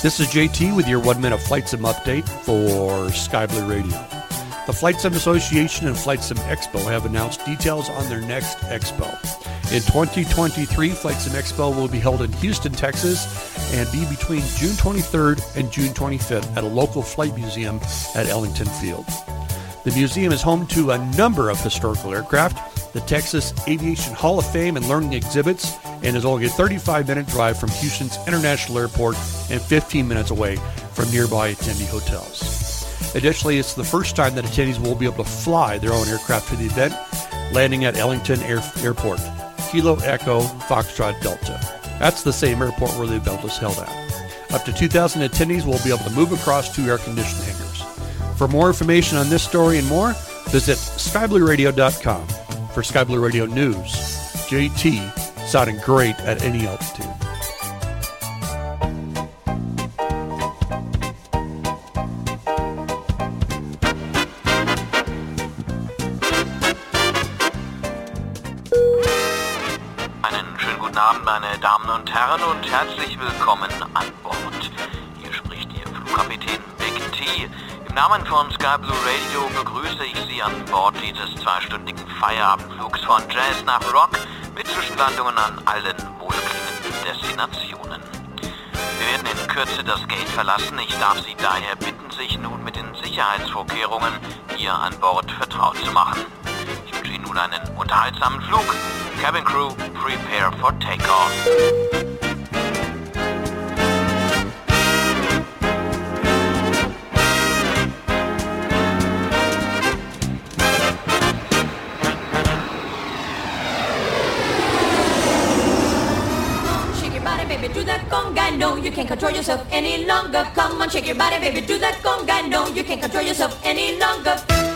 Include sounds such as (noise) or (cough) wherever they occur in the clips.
This is JT with your one minute flight sim update for Sky Blue Radio. The Flight Sim Association and Flight Sim Expo have announced details on their next expo. In 2023, Flight Sim Expo will be held in Houston, Texas, and be between June 23rd and June 25th at a local flight museum at Ellington Field. The museum is home to a number of historical aircraft, the Texas Aviation Hall of Fame and learning exhibits, and is only a 35 minute drive from Houston's International Airport and 15 minutes away from nearby attendee hotels. Additionally, it's the first time that attendees will be able to fly their own aircraft to the event, landing at Ellington Air- Airport, Kilo Echo Foxtrot Delta. That's the same airport where the event was held at. Up to 2,000 attendees will be able to move across two air-conditioned hangars. For more information on this story and more, visit skyblueradio.com. For Sky Blue Radio News, JT sounding great at any altitude. Einen schönen guten Abend, meine Damen und Herren, und herzlich willkommen an Bord. Hier spricht Ihr Flugkapitän Big T. Im Namen von Sky Blue Radio begrüße ich Sie an Bord dieses zweistündigen Feierabendflugs von Jazz nach Rock mit Zwischenlandungen an allen wohlklingenden Destinationen. Wir werden in Kürze das Gate verlassen. Ich darf Sie daher bitten, sich nun mit den Sicherheitsvorkehrungen hier an Bord vertraut zu machen. Ich wünsche Ihnen nun einen unterhaltsamen Flug. Cabin Crew, prepare for takeoff. Can't control yourself any longer. Come on, shake your body, baby, do that conga. No, you can't control yourself any longer.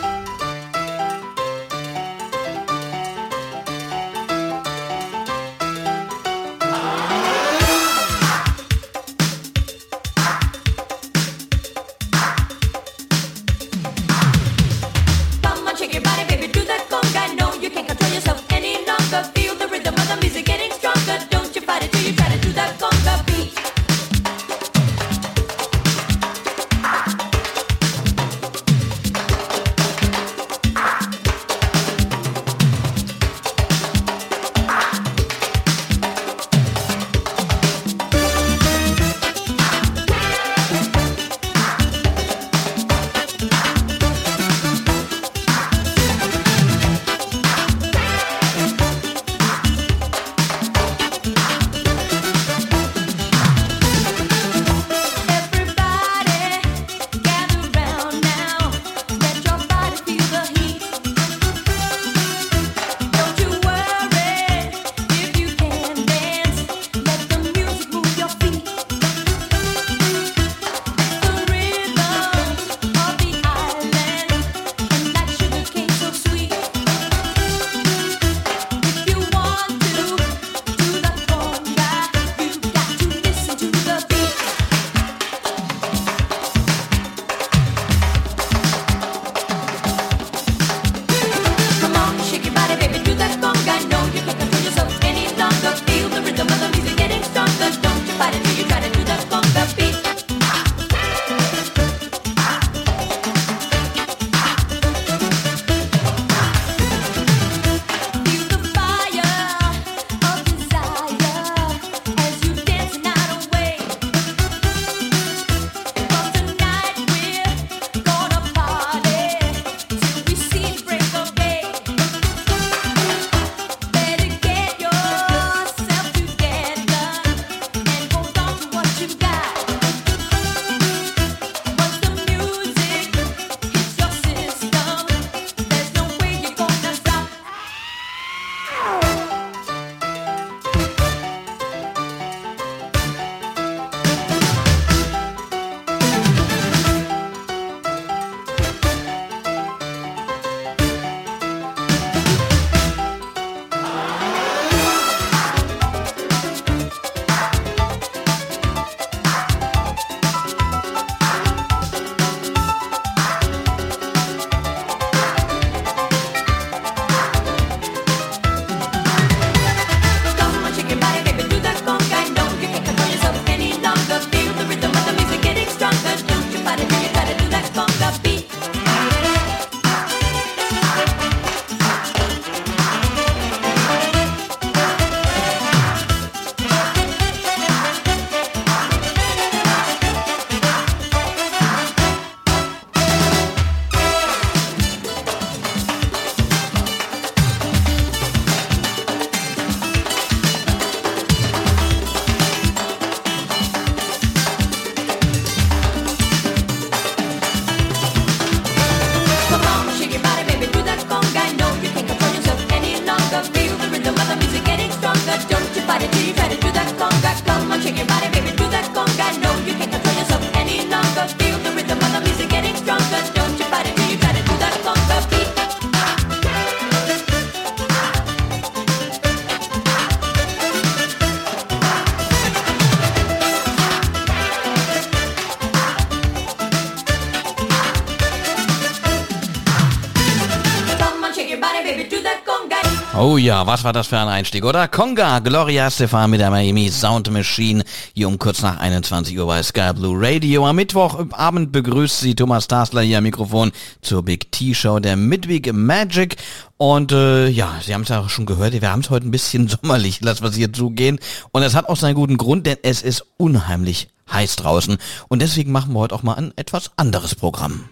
Oh ja, was war das für ein Einstieg, oder? Conga, Gloria Stefan mit der Miami Sound Machine, hier um kurz nach 21 Uhr bei Sky Blue Radio. Am Mittwochabend begrüßt sie Thomas Tasler hier am Mikrofon zur Big T-Show der Midweek Magic. Und äh, ja, Sie haben es ja auch schon gehört, wir haben es heute ein bisschen (laughs) sommerlich, lass was hier zugehen. Und es hat auch seinen guten Grund, denn es ist unheimlich heiß draußen. Und deswegen machen wir heute auch mal ein etwas anderes Programm.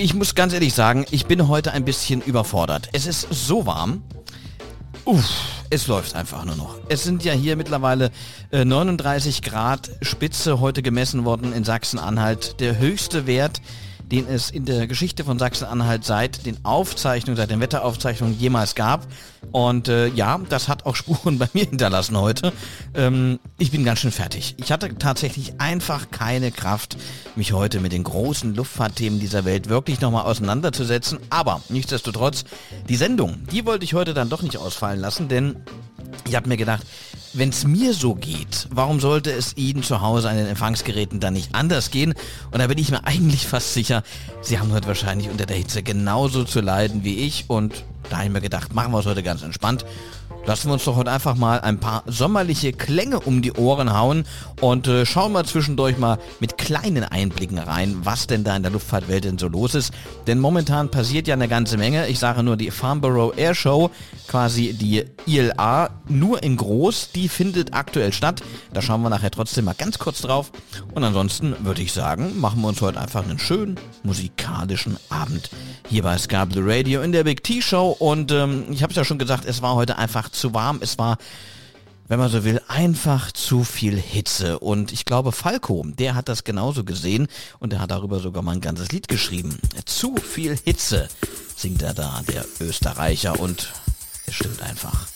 Ich muss ganz ehrlich sagen, ich bin heute ein bisschen überfordert. Es ist so warm. Uff, es läuft einfach nur noch. Es sind ja hier mittlerweile äh, 39 Grad Spitze heute gemessen worden in Sachsen-Anhalt. Der höchste Wert den es in der Geschichte von Sachsen-Anhalt seit den Aufzeichnungen, seit den Wetteraufzeichnungen jemals gab. Und äh, ja, das hat auch (laughs) Spuren bei mir hinterlassen heute. Ähm, ich bin ganz schön fertig. Ich hatte tatsächlich einfach keine Kraft, mich heute mit den großen Luftfahrtthemen dieser Welt wirklich nochmal auseinanderzusetzen. Aber nichtsdestotrotz, die Sendung, die wollte ich heute dann doch nicht ausfallen lassen, denn ich habe mir gedacht, wenn es mir so geht, warum sollte es Ihnen zu Hause an den Empfangsgeräten dann nicht anders gehen? Und da bin ich mir (laughs) eigentlich fast sicher, Sie haben heute wahrscheinlich unter der Hitze genauso zu leiden wie ich. Und da habe ich mir gedacht, machen wir es heute ganz entspannt lassen wir uns doch heute einfach mal ein paar sommerliche Klänge um die Ohren hauen und äh, schauen mal zwischendurch mal mit kleinen Einblicken rein, was denn da in der Luftfahrtwelt denn so los ist. Denn momentan passiert ja eine ganze Menge. Ich sage nur die Farnborough Air Show, quasi die ILA, nur in groß, die findet aktuell statt. Da schauen wir nachher trotzdem mal ganz kurz drauf. Und ansonsten würde ich sagen, machen wir uns heute einfach einen schönen musikalischen Abend hier bei Sky Blue Radio in der Big T Show. Und ähm, ich habe es ja schon gesagt, es war heute einfach zu warm. Es war, wenn man so will, einfach zu viel Hitze. Und ich glaube, Falco, der hat das genauso gesehen und er hat darüber sogar mal ein ganzes Lied geschrieben. Zu viel Hitze singt er da, der Österreicher. Und es stimmt einfach.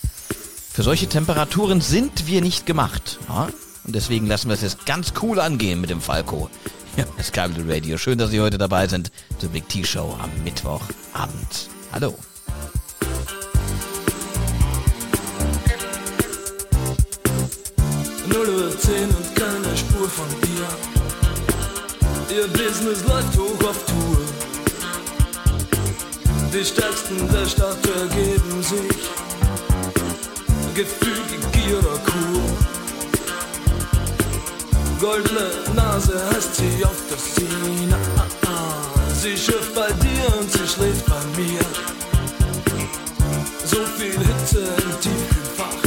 Für solche Temperaturen sind wir nicht gemacht. Ja? Und deswegen lassen wir es jetzt ganz cool angehen mit dem Falco. Ja, das Kabel Radio. Schön, dass Sie heute dabei sind zur Big T-Show am Mittwochabend. Hallo. 0 Uhr 10 und keine Spur von dir. Ihr Business läuft hoch auf Tour. Die Stärksten der Stadt ergeben sich. Gefügig Gier oder Kur. Goldene Nase heißt sie auf der Szene. Sie schürft bei dir und sie schläft bei mir. So viel Hitze im Tiefkühlfach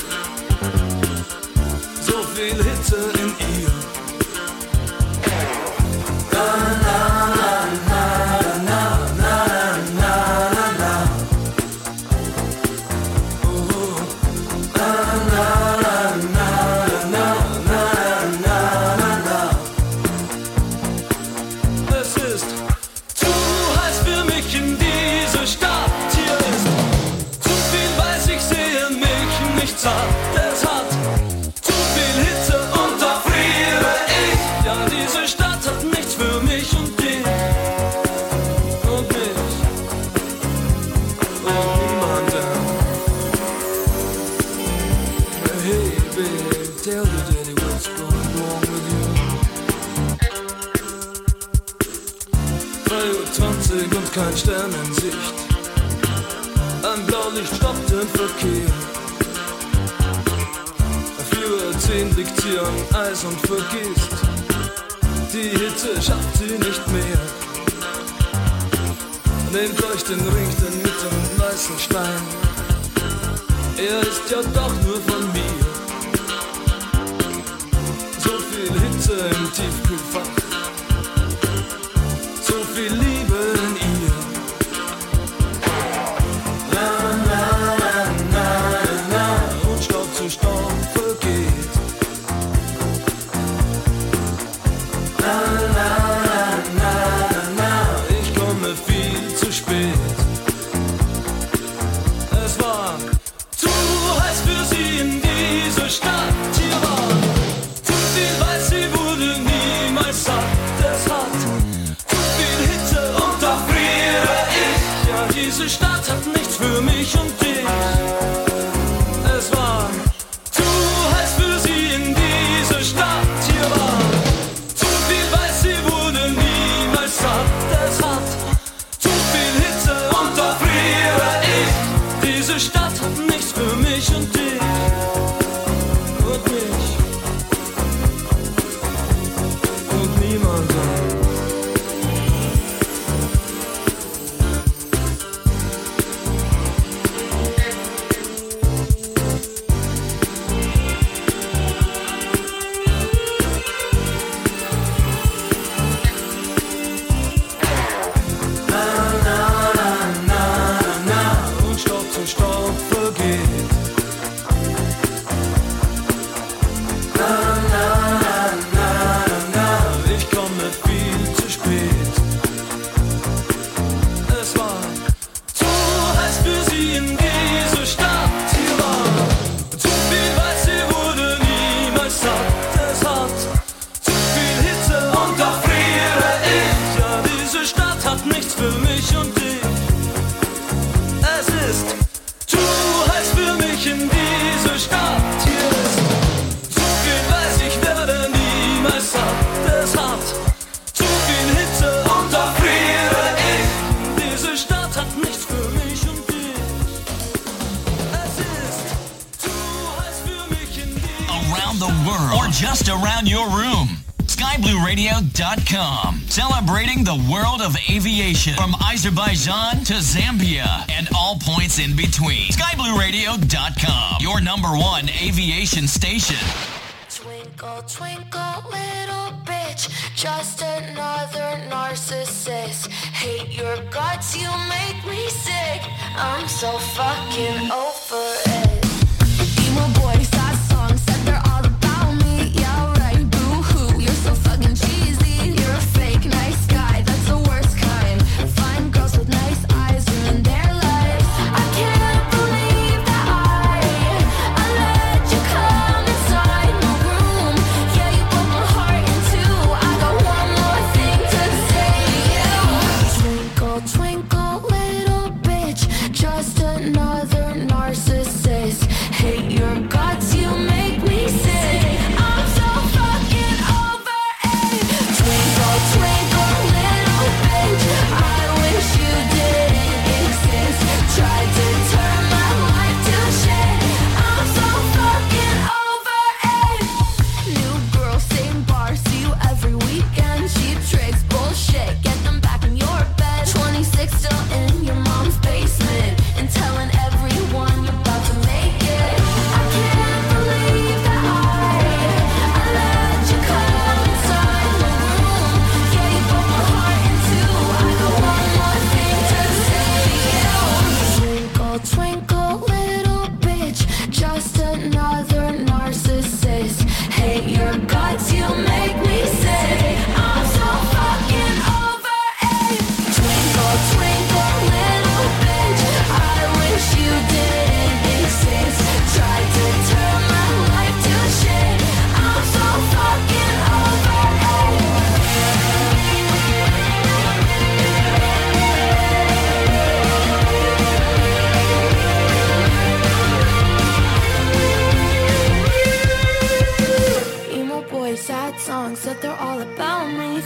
so viel Hitze in ihr. Stoppt den Verkehr. 4.10 Uhr liegt Eis und vergisst. Die Hitze schafft sie nicht mehr. Nehmt euch den Ring, den mit dem weißen Stein. Er ist ja doch nur von mir. So viel Hitze im Tiefkühlfach. So viel Azerbaijan to Zambia and all points in between. SkyBlueRadio.com. Your number one aviation station. Twinkle, twinkle, little bitch, just another narcissist. Hate your guts, you make me sick. I'm so fucking over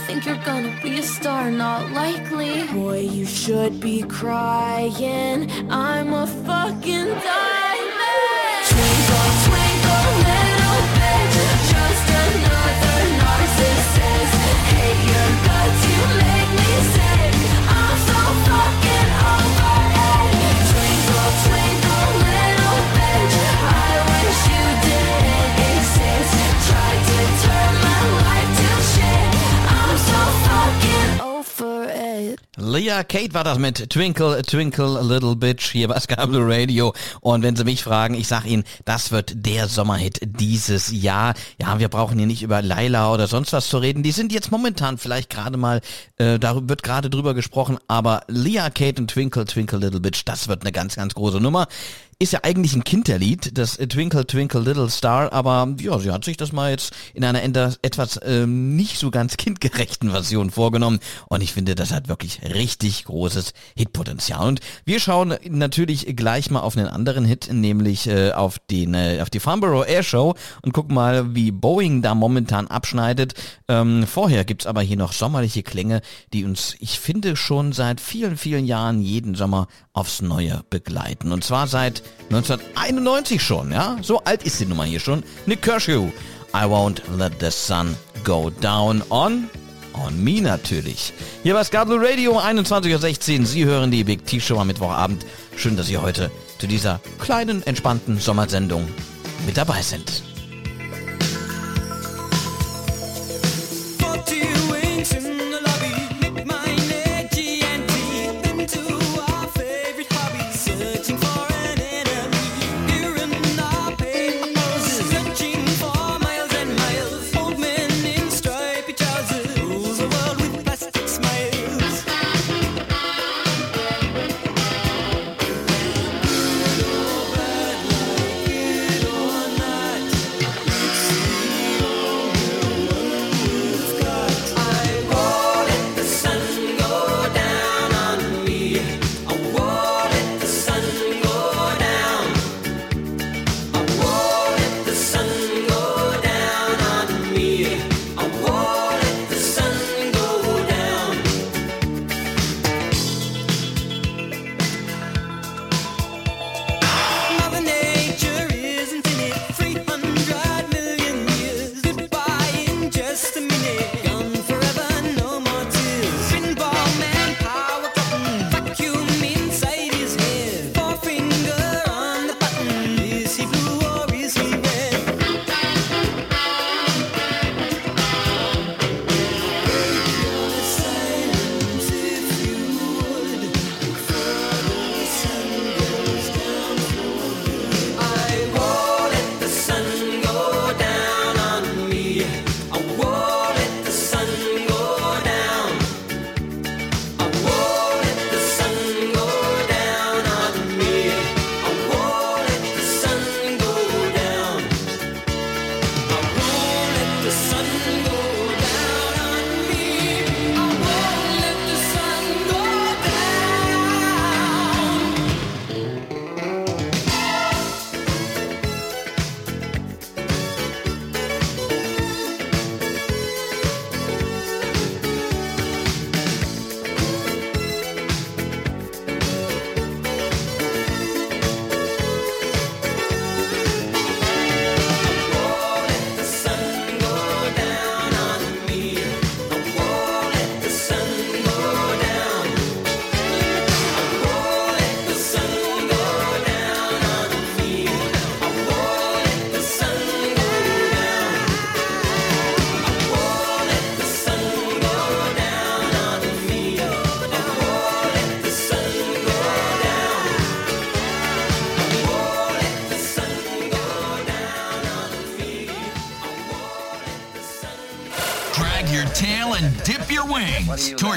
Think you're gonna be a star, not likely. Boy, you should be crying. I'm a fucking diamond. Leah Kate war das mit Twinkle, Twinkle, Little Bitch hier bei Sky Blue Radio. Und wenn Sie mich fragen, ich sag Ihnen, das wird der Sommerhit dieses Jahr. Ja, wir brauchen hier nicht über Laila oder sonst was zu reden. Die sind jetzt momentan vielleicht gerade mal, äh, darüber wird gerade drüber gesprochen, aber Leah Kate und Twinkle, Twinkle, Little Bitch, das wird eine ganz, ganz große Nummer. Ist ja eigentlich ein Kinderlied, das Twinkle Twinkle Little Star, aber ja, sie hat sich das mal jetzt in einer etwas ähm, nicht so ganz kindgerechten Version vorgenommen und ich finde, das hat wirklich richtig großes Hitpotenzial. Und wir schauen natürlich gleich mal auf einen anderen Hit, nämlich äh, auf den äh, auf die Farnborough Air Show und gucken mal, wie Boeing da momentan abschneidet. Ähm, vorher gibt's aber hier noch sommerliche Klänge, die uns, ich finde, schon seit vielen, vielen Jahren jeden Sommer aufs Neue begleiten. Und zwar seit 1991 schon, ja? So alt ist die Nummer hier schon. Nick Kershaw. I won't let the sun go down on On Me natürlich. Hier bei Sky Radio, 21.16 Uhr. Sie hören die Big T-Show am Mittwochabend. Schön, dass Sie heute zu dieser kleinen, entspannten Sommersendung mit dabei sind.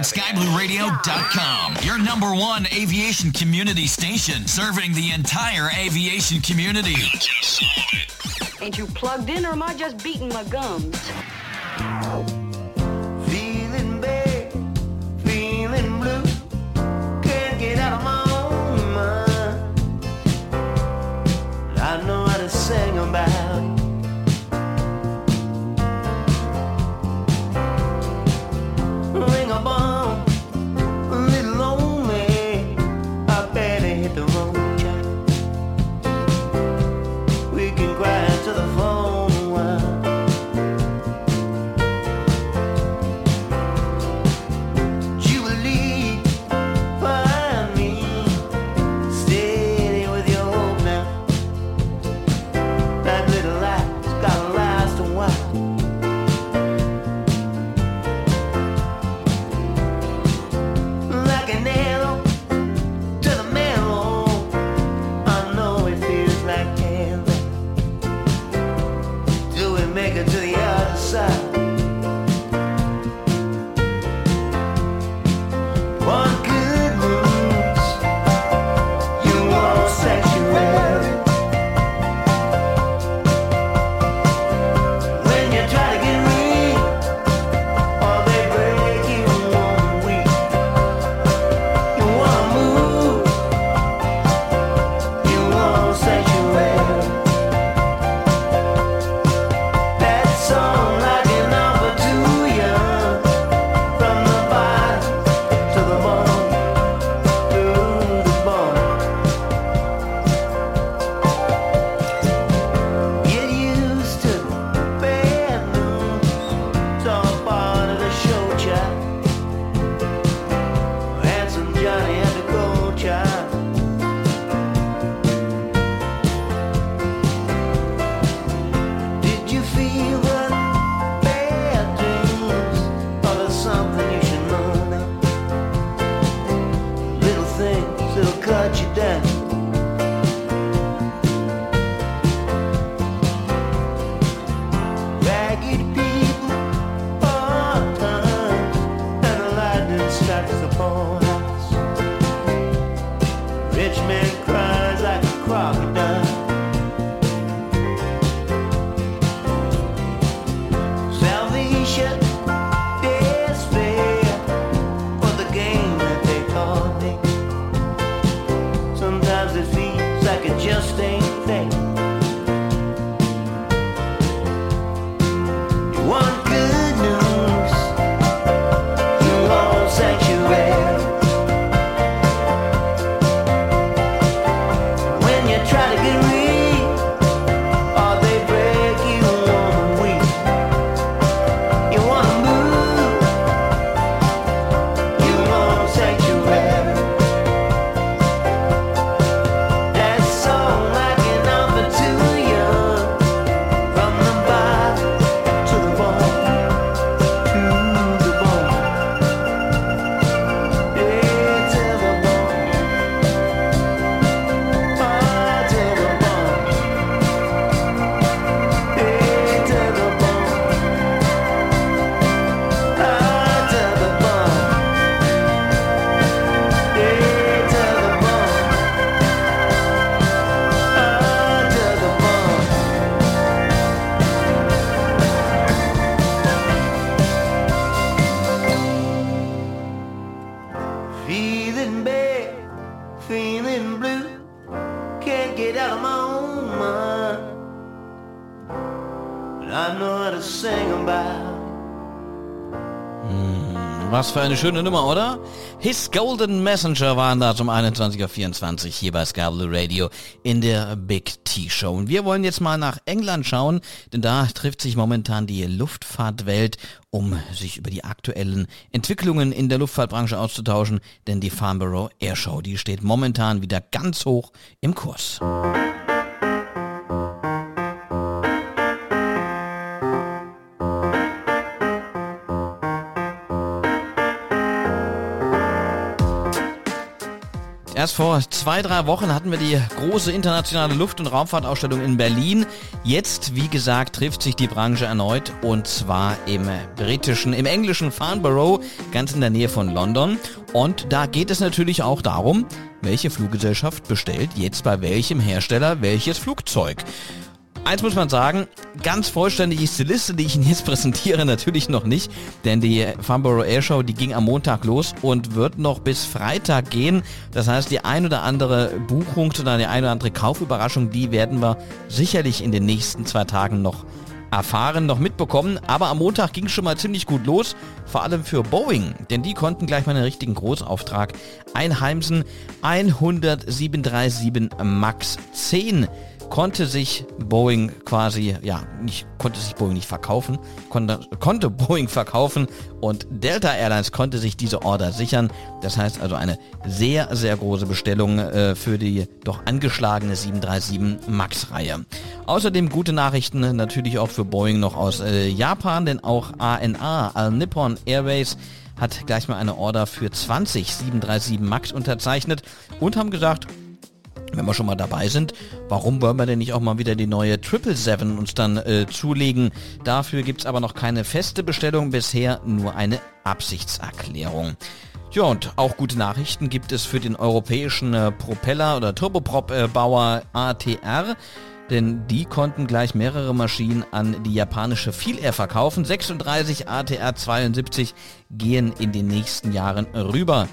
SkyblueRadio.com, your number one aviation community station, serving the entire aviation community. Ain't you plugged in or am I just beating my gums? Für eine schöne Nummer, oder? His Golden Messenger waren da um 21.24 Uhr hier bei Blue Radio in der Big T Show. Und wir wollen jetzt mal nach England schauen, denn da trifft sich momentan die Luftfahrtwelt, um sich über die aktuellen Entwicklungen in der Luftfahrtbranche auszutauschen, denn die Farnborough Air Show, die steht momentan wieder ganz hoch im Kurs. Erst vor zwei, drei Wochen hatten wir die große internationale Luft- und Raumfahrtausstellung in Berlin. Jetzt, wie gesagt, trifft sich die Branche erneut und zwar im britischen, im englischen Farnborough, ganz in der Nähe von London. Und da geht es natürlich auch darum, welche Fluggesellschaft bestellt jetzt bei welchem Hersteller welches Flugzeug. Eins muss man sagen, ganz vollständig ist die Liste, die ich Ihnen jetzt (laughs) präsentiere, natürlich noch nicht, denn die Farnborough Air Show, die ging am Montag los und wird noch bis Freitag gehen. Das heißt, die ein oder andere Buchung oder die ein oder andere Kaufüberraschung, die werden wir sicherlich in den nächsten zwei Tagen noch erfahren, noch mitbekommen. Aber am Montag ging es schon mal ziemlich gut los, vor allem für Boeing, denn die konnten gleich mal einen richtigen Großauftrag einheimsen. 10737 MAX 10 konnte sich Boeing quasi, ja, nicht, konnte sich Boeing nicht verkaufen, konnte, konnte Boeing verkaufen und Delta Airlines konnte sich diese Order sichern. Das heißt also eine sehr, sehr große Bestellung äh, für die doch angeschlagene 737 MAX-Reihe. Außerdem gute Nachrichten natürlich auch für Boeing noch aus äh, Japan, denn auch ANA, All Nippon Airways, hat gleich mal eine Order für 20 737 MAX unterzeichnet und haben gesagt, wenn wir schon mal dabei sind, warum wollen wir denn nicht auch mal wieder die neue 777 uns dann äh, zulegen? Dafür gibt's aber noch keine feste Bestellung, bisher nur eine Absichtserklärung. Ja, und auch gute Nachrichten gibt es für den europäischen äh, Propeller- oder Turboprop-Bauer ATR, denn die konnten gleich mehrere Maschinen an die japanische Feel Air verkaufen. 36 ATR 72 gehen in den nächsten Jahren rüber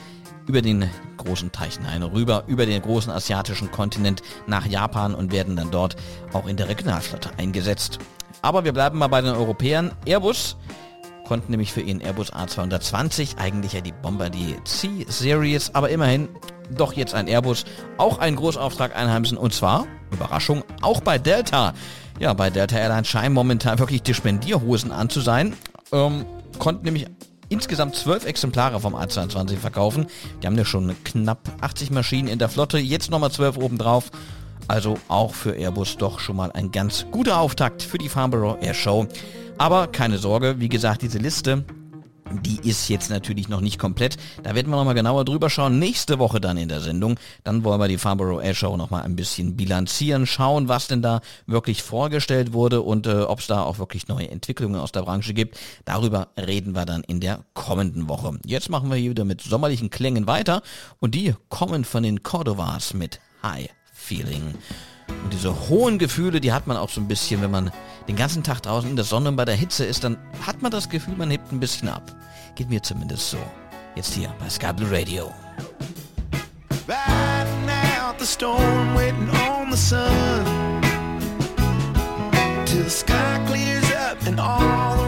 über den großen Teich hinein rüber, über den großen asiatischen Kontinent nach Japan und werden dann dort auch in der Regionalflotte eingesetzt. Aber wir bleiben mal bei den Europäern. Airbus konnten nämlich für ihren Airbus A220, eigentlich ja die Bombardier C-Series, aber immerhin doch jetzt ein Airbus, auch einen Großauftrag einheimsen und zwar, Überraschung, auch bei Delta. Ja, bei Delta Airlines scheinen momentan wirklich die Spendierhosen an zu sein. Ähm, konnten nämlich insgesamt zwölf Exemplare vom A22 verkaufen. Die haben ja schon knapp 80 Maschinen in der Flotte, jetzt nochmal zwölf obendrauf. Also auch für Airbus doch schon mal ein ganz guter Auftakt für die Farnborough Air Show. Aber keine Sorge, wie gesagt, diese Liste die ist jetzt natürlich noch nicht komplett. Da werden wir nochmal genauer drüber schauen. Nächste Woche dann in der Sendung. Dann wollen wir die Farnborough Air Show nochmal ein bisschen bilanzieren, schauen, was denn da wirklich vorgestellt wurde und äh, ob es da auch wirklich neue Entwicklungen aus der Branche gibt. Darüber reden wir dann in der kommenden Woche. Jetzt machen wir hier wieder mit sommerlichen Klängen weiter und die kommen von den Cordovas mit High Feeling. Und diese hohen Gefühle, die hat man auch so ein bisschen, wenn man den ganzen Tag draußen in der Sonne und bei der Hitze ist, dann hat man das Gefühl, man hebt ein bisschen ab. Geht mir zumindest so. Jetzt hier bei Sky Blue Radio. Till the sky clears up and all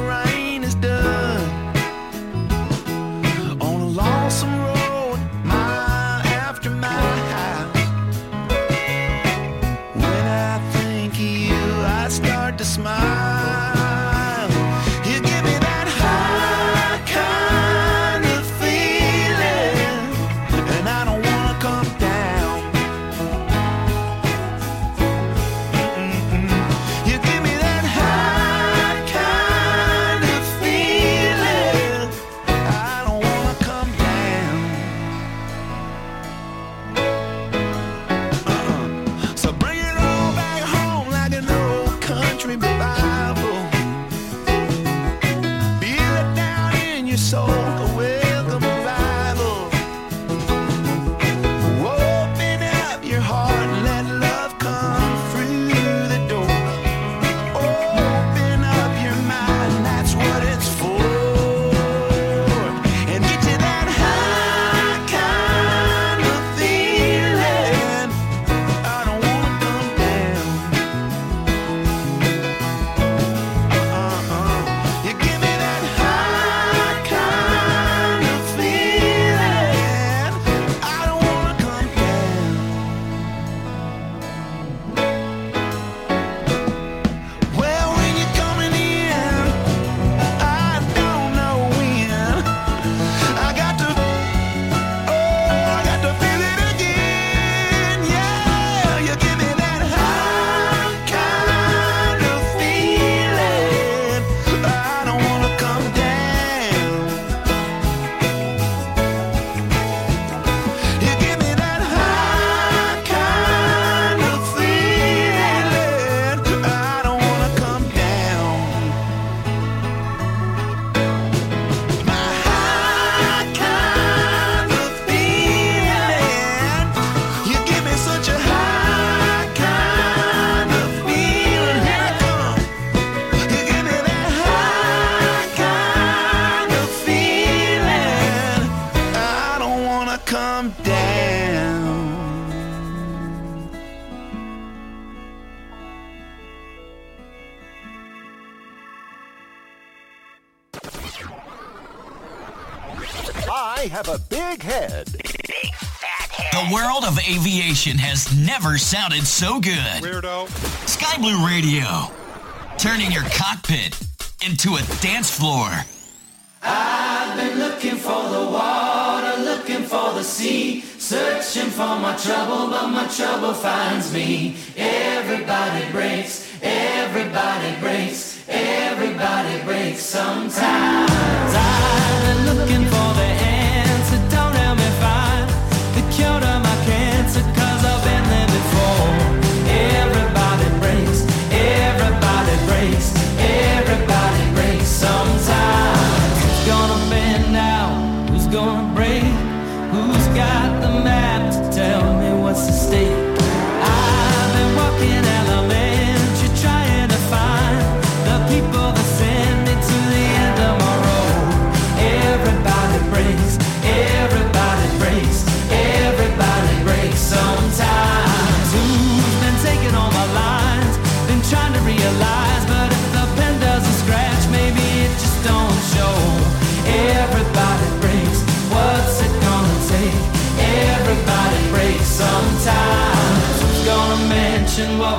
I have a big head. The world of aviation has never sounded so good. Weirdo. Sky Blue Radio, turning your cockpit into a dance floor. I've been looking for the water, looking for the sea, searching for my trouble, but my trouble finds me. Everybody breaks, everybody breaks, everybody breaks sometimes. I've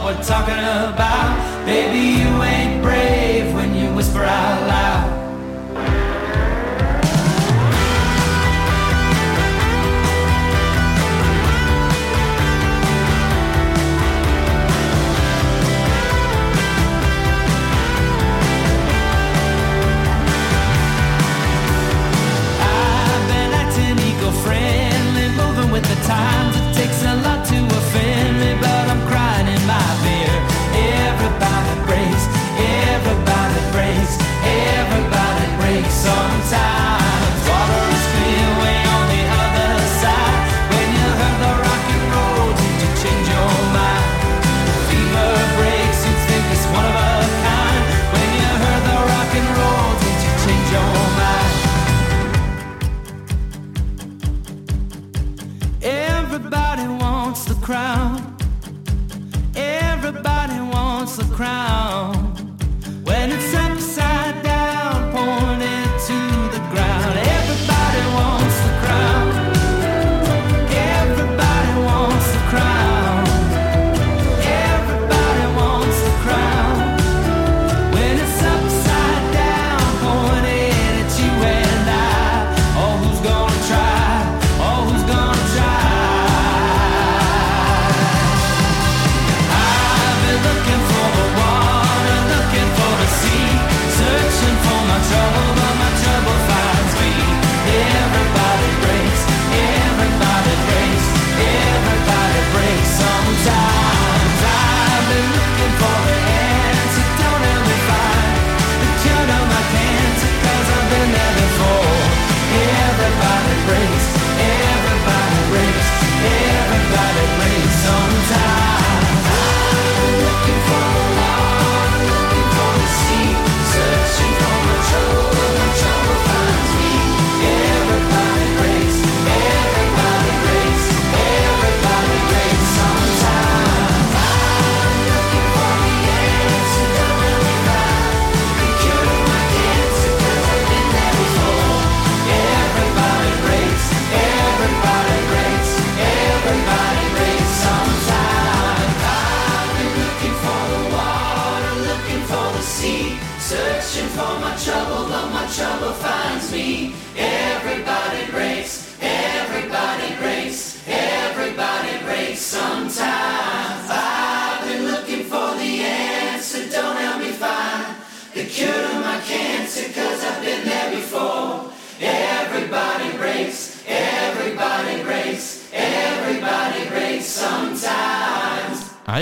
we're talking about?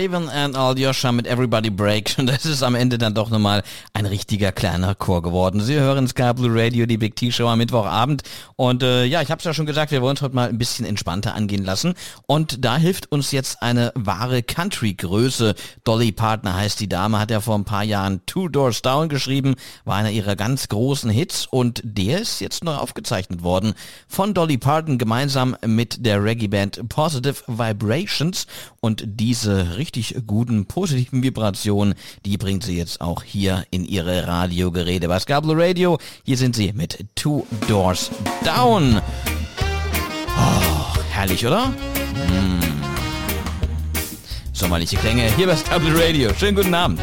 Ivan and Aljosha mit Everybody Break. (laughs) Und das ist am Ende dann doch nochmal ein richtiger kleiner Chor geworden. Sie hören Sky Blue Radio, die Big T-Show am Mittwochabend. Und äh, ja, ich habe es ja schon gesagt, wir wollen es heute mal ein bisschen entspannter angehen lassen. Und da hilft uns jetzt eine wahre Country-Größe. Dolly Partner heißt die Dame, hat ja vor ein paar Jahren Two Doors Down geschrieben, war einer ihrer ganz großen Hits. Und der ist jetzt neu aufgezeichnet worden von Dolly Parton gemeinsam mit der Reggae-Band Positive Vibrations. Und diese Richtung richtig guten, positiven Vibration, die bringt sie jetzt auch hier in ihre Radiogeräte. Was Scarborough Radio, hier sind sie mit Two Doors Down. Oh, herrlich, oder? Mmh. Sommerliche Klänge hier bei Scarborough Radio. Schönen guten Abend.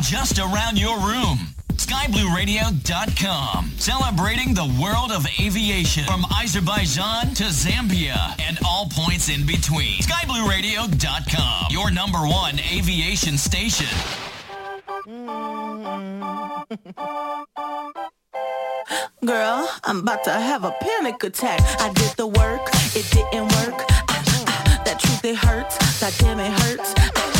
Just around your room. SkyBlueRadio.com. Celebrating the world of aviation from Azerbaijan to Zambia and all points in between. SkyBlueRadio.com. Your number one aviation station. (laughs) Girl, I'm about to have a panic attack. I did the work, it didn't work. Ah, ah, that truth, it hurts. That damn, it hurts. Ah, ah,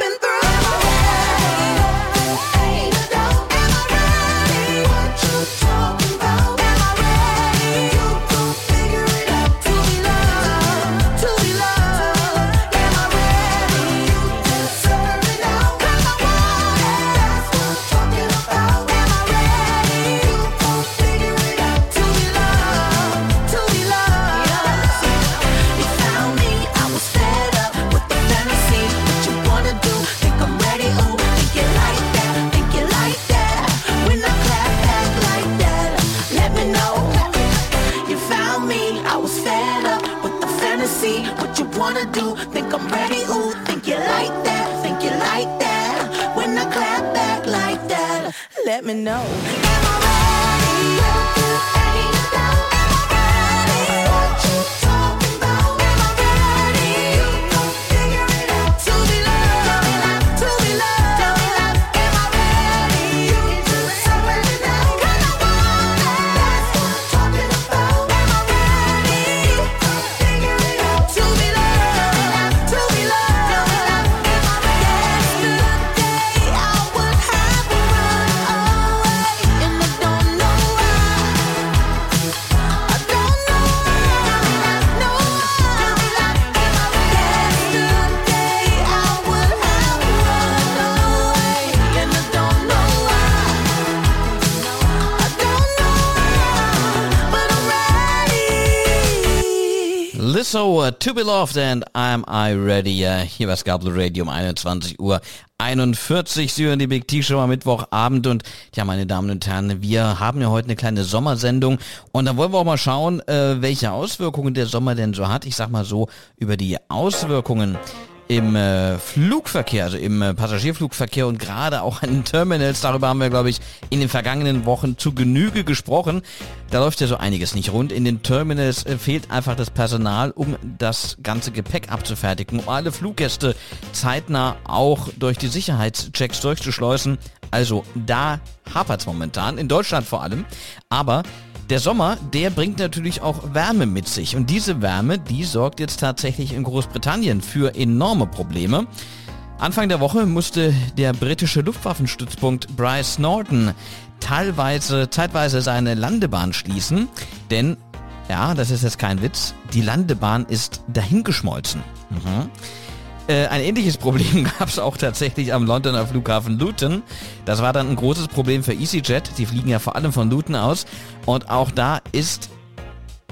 let I'm. Lizzo, uh, To Be Loved and Am I Ready? Uh, hier bei Skabel Radio um 21 Uhr 41. Sie hören die Big T-Show am Mittwochabend und ja, meine Damen und Herren, wir haben ja heute eine kleine Sommersendung und da wollen wir auch mal schauen, äh, welche Auswirkungen der Sommer denn so hat. Ich sag mal so, über die Auswirkungen im äh, Flugverkehr, also im äh, Passagierflugverkehr und gerade auch an den Terminals. Darüber haben wir, glaube ich, in den vergangenen Wochen zu Genüge gesprochen. Da läuft ja so einiges nicht rund. In den Terminals äh, fehlt einfach das Personal, um das ganze Gepäck abzufertigen, um alle Fluggäste zeitnah auch durch die Sicherheitschecks durchzuschleusen. Also da hapert es momentan, in Deutschland vor allem. Aber der Sommer, der bringt natürlich auch Wärme mit sich. Und diese Wärme, die sorgt jetzt tatsächlich in Großbritannien für enorme Probleme. Anfang der Woche musste der britische Luftwaffenstützpunkt Bryce Norton teilweise, zeitweise seine Landebahn schließen, denn, ja, das ist jetzt kein Witz, die Landebahn ist dahingeschmolzen. Mhm. Äh, ein ähnliches Problem (laughs) gab es auch tatsächlich am Londoner Flughafen Luton. Das war dann ein großes Problem für EasyJet. Die fliegen ja vor allem von Luton aus. Und auch da ist,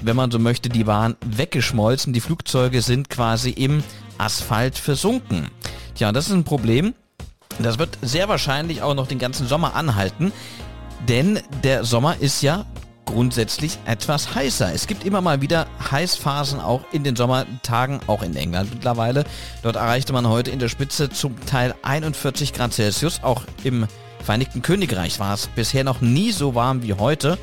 wenn man so möchte, die Bahn weggeschmolzen. Die Flugzeuge sind quasi im Asphalt versunken. Tja, das ist ein Problem. Das wird sehr wahrscheinlich auch noch den ganzen Sommer anhalten. Denn der Sommer ist ja grundsätzlich etwas heißer. Es gibt immer mal wieder Heißphasen auch in den Sommertagen, auch in England mittlerweile. Dort erreichte man heute in der Spitze zum Teil 41 Grad Celsius. Auch im Vereinigten Königreich war es bisher noch nie so warm wie heute.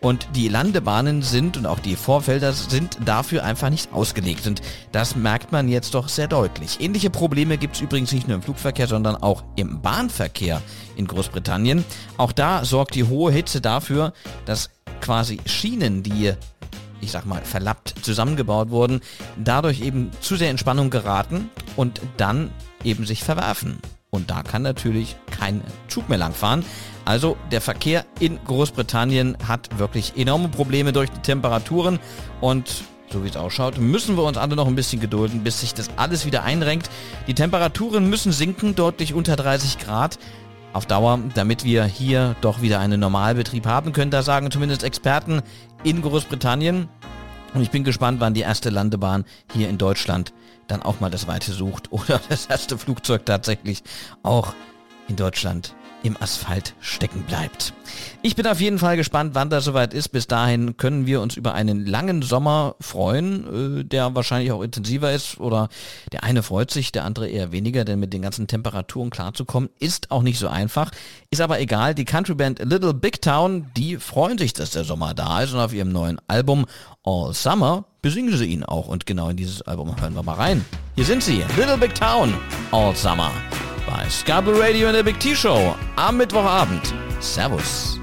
Und die Landebahnen sind und auch die Vorfelder sind dafür einfach nicht ausgelegt. Und das merkt man jetzt doch sehr deutlich. Ähnliche Probleme gibt es übrigens nicht nur im Flugverkehr, sondern auch im Bahnverkehr in Großbritannien. Auch da sorgt die hohe Hitze dafür, dass quasi Schienen, die ich sag mal, verlappt zusammengebaut wurden, dadurch eben zu sehr in Spannung geraten und dann eben sich verwerfen. Und da kann natürlich kein Zug mehr langfahren. Also der Verkehr in Großbritannien hat wirklich enorme Probleme durch die Temperaturen und so wie es ausschaut, müssen wir uns alle noch ein bisschen gedulden, bis sich das alles wieder einrenkt. Die Temperaturen müssen sinken, deutlich unter 30 Grad auf Dauer, damit wir hier doch wieder einen Normalbetrieb haben können. Da sagen zumindest Experten in Großbritannien. Und ich bin gespannt, wann die erste Landebahn hier in Deutschland dann auch mal das Weite sucht (laughs) oder das erste Flugzeug tatsächlich auch in Deutschland im Asphalt stecken bleibt. Ich bin auf jeden Fall gespannt, wann das soweit ist. Bis dahin können wir uns über einen langen Sommer freuen, äh, der wahrscheinlich auch intensiver ist oder der eine freut sich, der andere eher weniger, denn mit den ganzen Temperaturen klarzukommen ist auch nicht so einfach. Ist aber egal, die Countryband Little Big Town, die freuen sich, dass der Sommer da ist und auf ihrem neuen Album All Summer besingen sie ihn auch und genau in dieses Album hören wir mal rein. Hier sind sie, Little Big Town, All Summer bei Scarborough Radio in der Big T Show am Mittwochabend. Servus.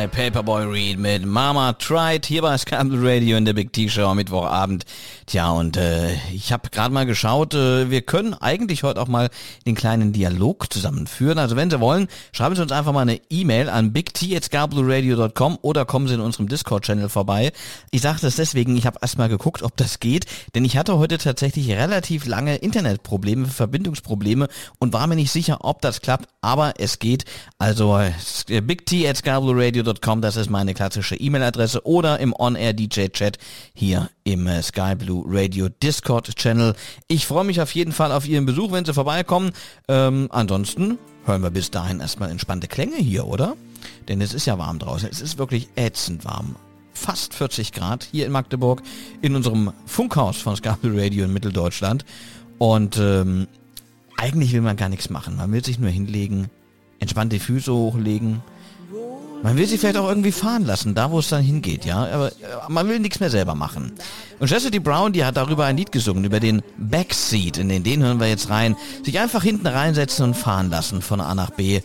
Sky, Paperboy Reed mit Mama Tried hier bei Scandal Radio in der Big T-Show am Mittwochabend. Tja, und äh, ich habe gerade mal geschaut, äh, wir können eigentlich heute auch mal den kleinen Dialog zusammenführen. Also wenn Sie wollen, schreiben Sie uns einfach mal eine E-Mail an bigt.scarblueradio.com oder kommen Sie in unserem Discord-Channel vorbei. Ich sage das deswegen, ich habe erst mal geguckt, ob das geht, denn ich hatte heute tatsächlich relativ lange Internetprobleme, Verbindungsprobleme und war mir nicht sicher, ob das klappt, aber es geht. Also äh, bigt.scarblueradio.com, das ist meine klassische E-Mail-Adresse oder im On-Air-DJ-Chat hier im äh, Sky Blue Radio Discord-Channel. Ich freue mich auf jeden Fall auf Ihren Besuch, wenn Sie vorbeikommen. Ähm, ansonsten hören wir bis dahin erstmal entspannte Klänge hier, oder? Denn es ist ja warm draußen. Es ist wirklich ätzend warm. Fast 40 Grad hier in Magdeburg in unserem Funkhaus von Blue Radio in Mitteldeutschland. Und ähm, eigentlich will man gar nichts machen. Man will sich nur hinlegen, entspannt die Füße hochlegen. Man will sich vielleicht auch irgendwie fahren lassen, da wo es dann hingeht, ja. Aber äh, man will nichts mehr selber machen. Und Chastity Brown, die hat darüber ein Lied gesungen, über den Backseat. In den, den hören wir jetzt rein. Sich einfach hinten reinsetzen und fahren lassen von A nach B.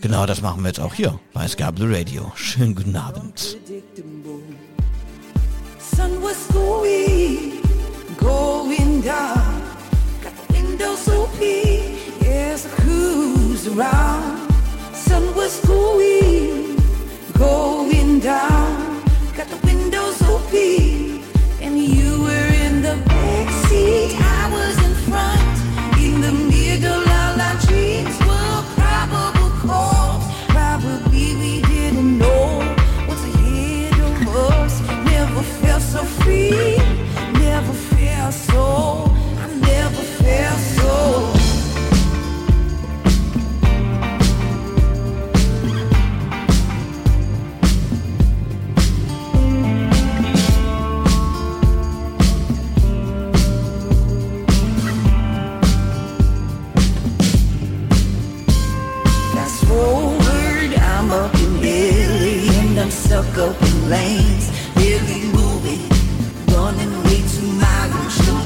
Genau das machen wir jetzt auch hier bei Sky Blue Radio. Schönen guten Abend. Sun was going, going down. Got the windows open, yes, cruise around. Sun was going, going down. Got the windows open, and you were in the back seat. I was in front, in the middle. All our dreams were probable cause. Probably we didn't know what's ahead of us. Never felt so free, In lanes. Moving, running way too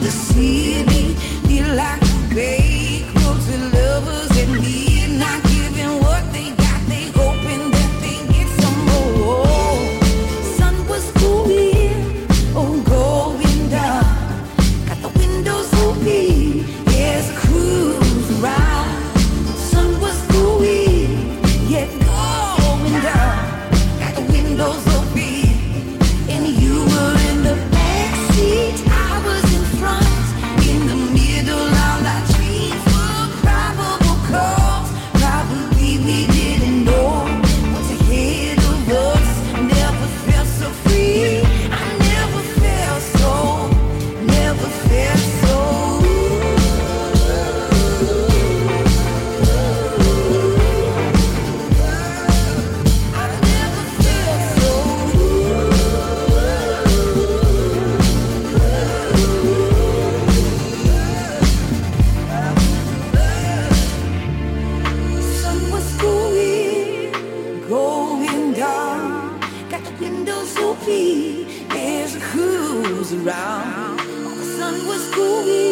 the city. Feel like windows open as it cruise around. The sun was going,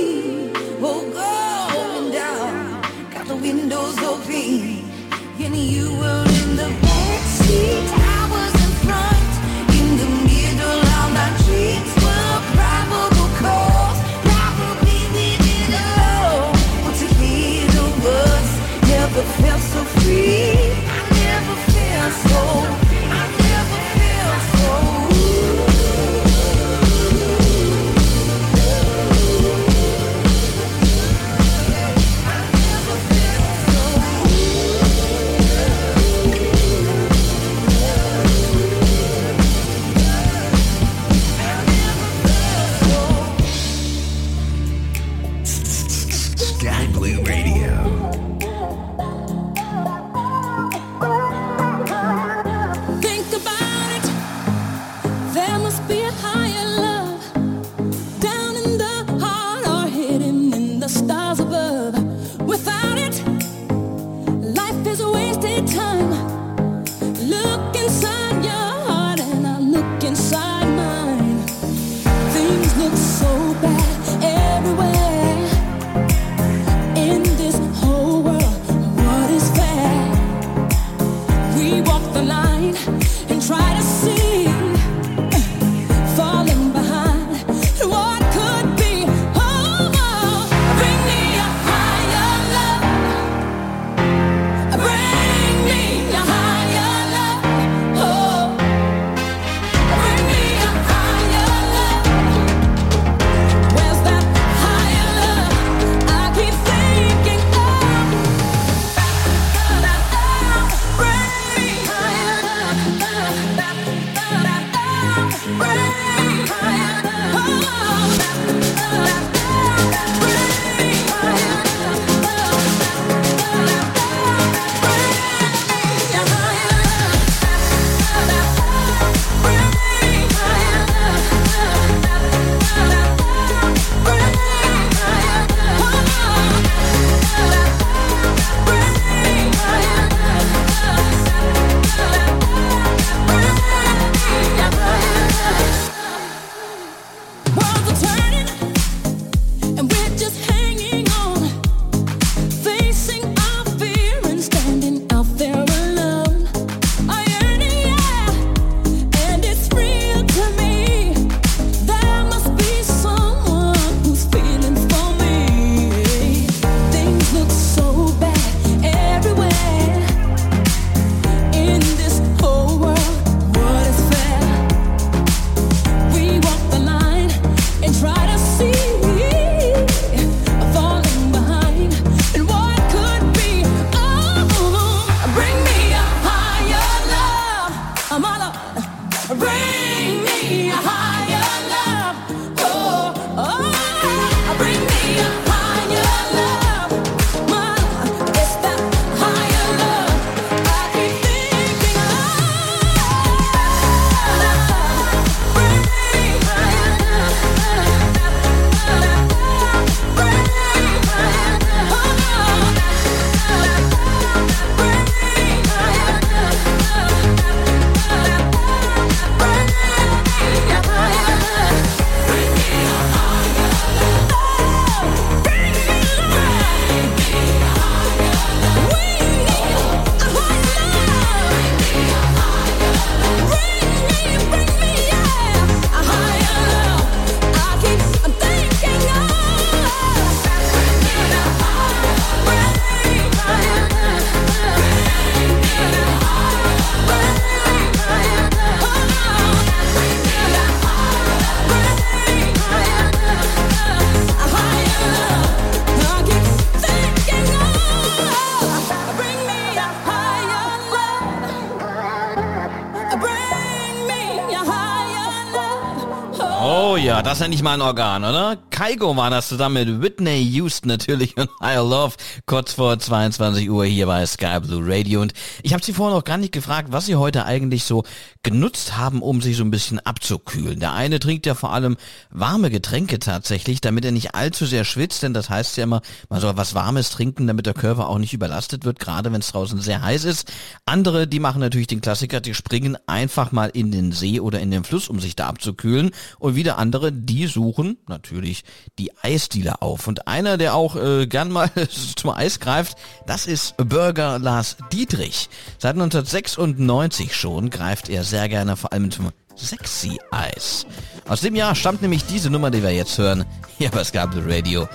das ist ja nicht mal ein Organ, oder? Kaigo war das zusammen mit Whitney Houston natürlich und I Love kurz vor 22 Uhr hier bei Sky Blue Radio und ich habe Sie vorhin noch gar nicht gefragt, was Sie heute eigentlich so genutzt haben, um sich so ein bisschen abzukühlen. Der eine trinkt ja vor allem warme Getränke tatsächlich, damit er nicht allzu sehr schwitzt, denn das heißt ja immer, man soll was Warmes trinken, damit der Körper auch nicht überlastet wird, gerade wenn es draußen sehr heiß ist. Andere, die machen natürlich den Klassiker, die springen einfach mal in den See oder in den Fluss, um sich da abzukühlen und wieder andere, die suchen natürlich die Eisdiele auf. Und einer, der auch äh, gern mal (laughs) zum Eis greift, das ist Burger Lars Dietrich. Seit 1996 schon greift er sehr gerne vor allem zum Sexy Eis. Aus dem Jahr stammt nämlich diese Nummer, die wir jetzt hören, (laughs) hier bei Skable Radio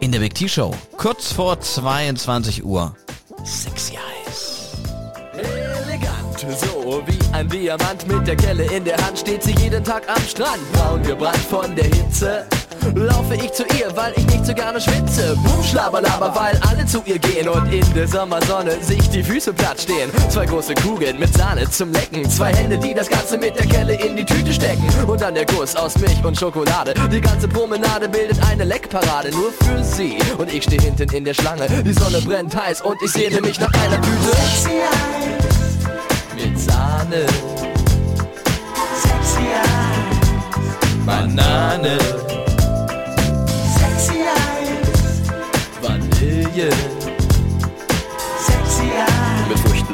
in der Big T Show. Kurz vor 22 Uhr. Sexy Eis. Elegant, so ein Diamant mit der Kelle in der Hand steht sie jeden Tag am Strand. Braun gebrannt von der Hitze. Laufe ich zu ihr, weil ich nicht so gerne schwitze. Boom, schlabberlaber, weil alle zu ihr gehen und in der Sommersonne sich die Füße platt stehen. Zwei große Kugeln mit Sahne zum Lecken. Zwei Hände, die das Ganze mit der Kelle in die Tüte stecken. Und dann der Kuss aus Milch und Schokolade. Die ganze Promenade bildet eine Leckparade nur für sie. Und ich stehe hinten in der Schlange. Die Sonne brennt heiß und ich sehne mich nach einer Tüte. Sahne, sexy Eis, Banane, sexy Eis, Vanille.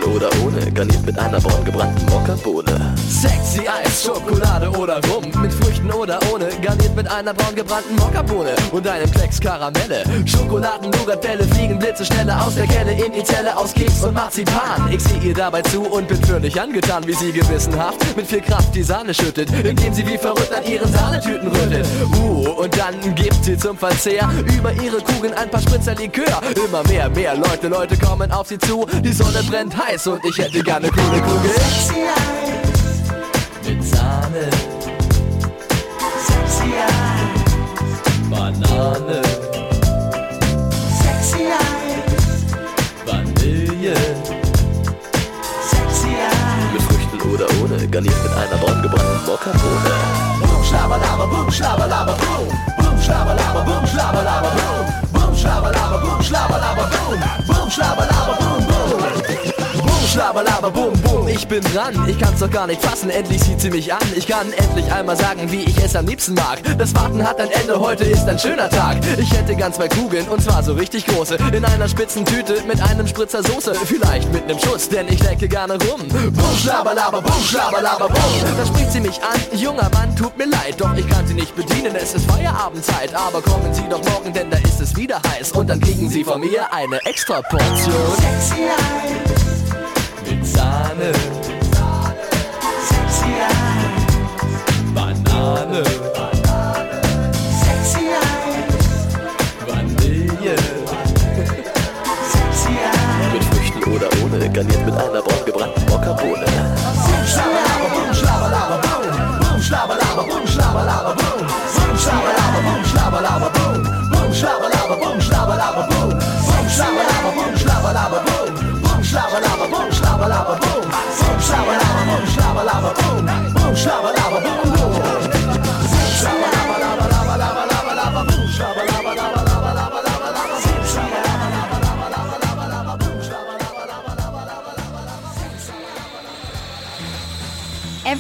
Oder ohne, garniert mit einer braun gebrannten Mokkabohne. Sexy Eis, Schokolade oder Rum. Mit Früchten oder ohne, garniert mit einer braun gebrannten Mokkabohne. Und einem Klecks Karamelle. Schokoladen, Nougatbälle fliegen blitzeschnelle aus der Kelle in die Zelle aus Keks und Marzipan. Ich sehe ihr dabei zu und bin völlig angetan, wie sie gewissenhaft mit viel Kraft die Sahne schüttet, indem sie wie verrückt an ihren Sahnetüten rüttelt. Uh, und dann gibt sie zum Verzehr über ihre Kugeln ein paar Spritzer Likör. Immer mehr, mehr Leute, Leute kommen auf sie zu. Die Sonne brennt heiß und ich hätte gerne coole Kugel. Sexy Eis, Mit Sahne, sexy Eis, Banane, sexy Eis, Vanille. sexy Eis. Mit Früchten oder ohne, garniert mit einer braun gebrannten Mokkabohne. Boom, schlabberlaber, boom, schlabberlaber, boom. Boom, schlabberlaber, boom, schlabberlaber, boom. Boom, schlabberlaber, boom, schlabberlaber, boom. Boom, schlabberlaber, boom, boom. Boom, schlabberlaber, boom, boom, ich bin dran. Ich kann's doch gar nicht fassen, endlich sieht sie mich an. Ich kann endlich einmal sagen, wie ich es am liebsten mag. Das Warten hat ein Ende, heute ist ein schöner Tag. Ich hätte ganz zwei Kugeln, und zwar so richtig große. In einer spitzen Tüte mit einem Spritzer Soße. Vielleicht mit nem Schuss, denn ich lecke gerne rum. Boom, schlabberlaber, boom, schlabberlaber, boom. Da spricht sie mich an, junger Mann, tut mir leid. Doch ich kann sie nicht bedienen, es ist Feierabendzeit. Aber kommen Sie doch morgen, denn da ist es wieder heiß. Und dann kriegen Sie von mir eine extra Portion. Sexy Mit Sahne, sexy Eis, Banane, sexy Eis, Vanille. sexy Eis. Mit Früchten oder ohne, garniert mit einer braun gebrannten Mokkabohne.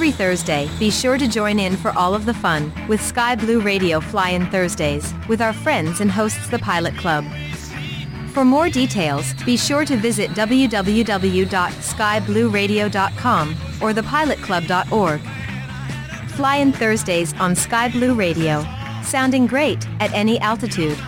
Every Thursday, be sure to join in for all of the fun with Sky Blue Radio Fly In Thursdays with our friends and hosts the Pilot Club. For more details, be sure to visit www.skyblueradio.com or thepilotclub.org. Fly In Thursdays on Sky Blue Radio, sounding great at any altitude.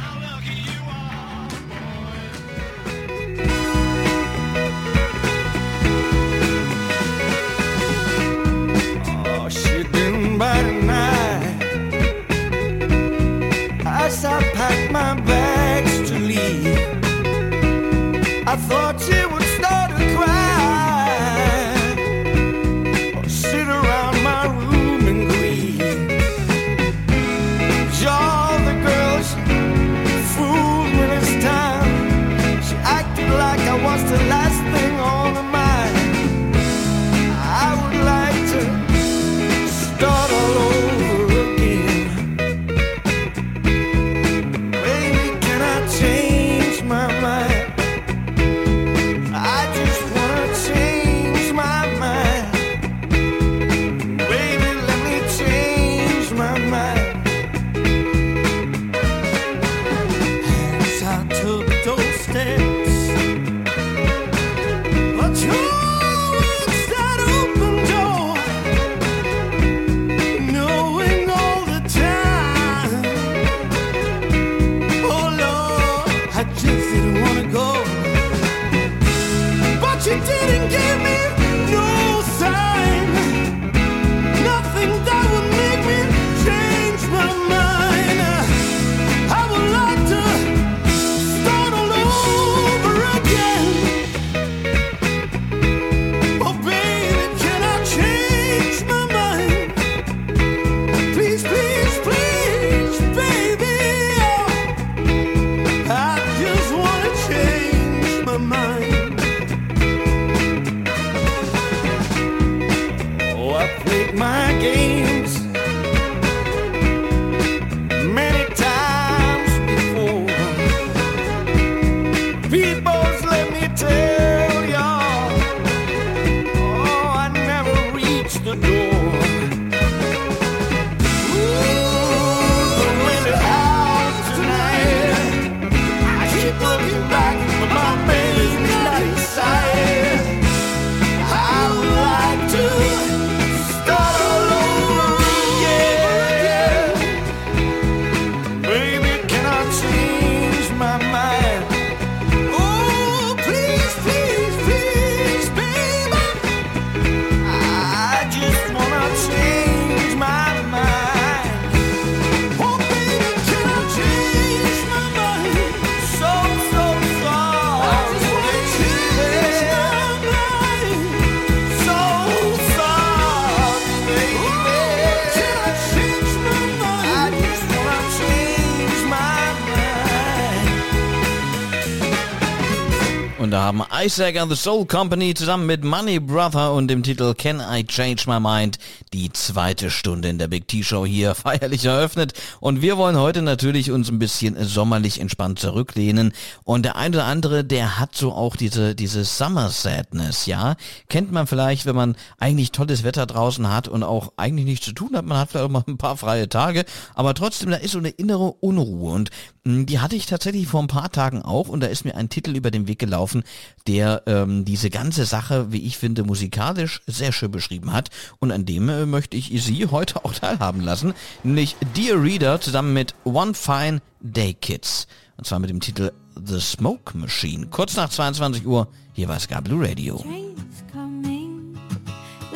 Isaac and the Soul Company zusammen mit Money Brother und dem Titel Can I Change My Mind die zweite Stunde in der Big T-Show hier feierlich eröffnet. Und wir wollen heute natürlich uns ein bisschen sommerlich entspannt zurücklehnen. Und der eine oder andere, der hat so auch diese, diese Summer Sadness, ja. Kennt man vielleicht, wenn man eigentlich tolles Wetter draußen hat und auch eigentlich nichts zu tun hat. Man hat vielleicht auch mal ein paar freie Tage, aber trotzdem, da ist so eine innere Unruhe. Und mh, die hatte ich tatsächlich vor ein paar Tagen auch und da ist mir ein Titel über den Weg gelaufen, der ähm, diese ganze Sache, wie ich finde, musikalisch sehr schön beschrieben hat. Und an dem äh, möchte ich Sie heute auch teilhaben lassen, nämlich Dear Reader zusammen mit One Fine Day Kids. Und zwar mit dem Titel The Smoke Machine. Kurz nach 22 Uhr, hier war Ska Blue Radio.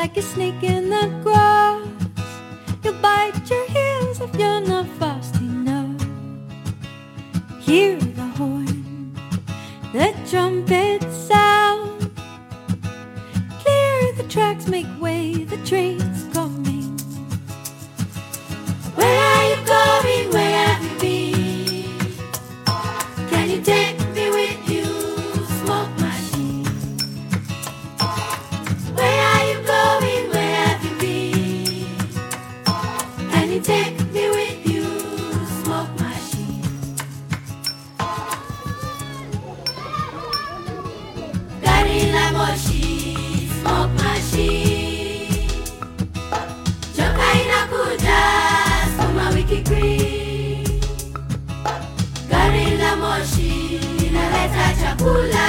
like a snake in the grass. You'll bite your heels if you're not fast enough. Hear the horn, the trumpet sound. Clear the tracks, make way, the train's coming. Where are you going? Where have you been? Can you take Gari la moshi linaleta chakula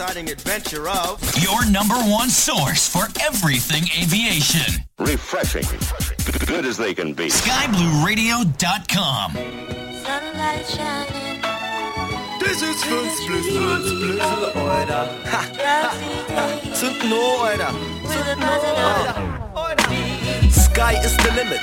exciting adventure of Your number one source for everything aviation. Refreshing. Good as they can be. SkyBlueRadio.com. Sunlight shining. Zünd no, Alter. Zünd no, Alter. Sky is the limit.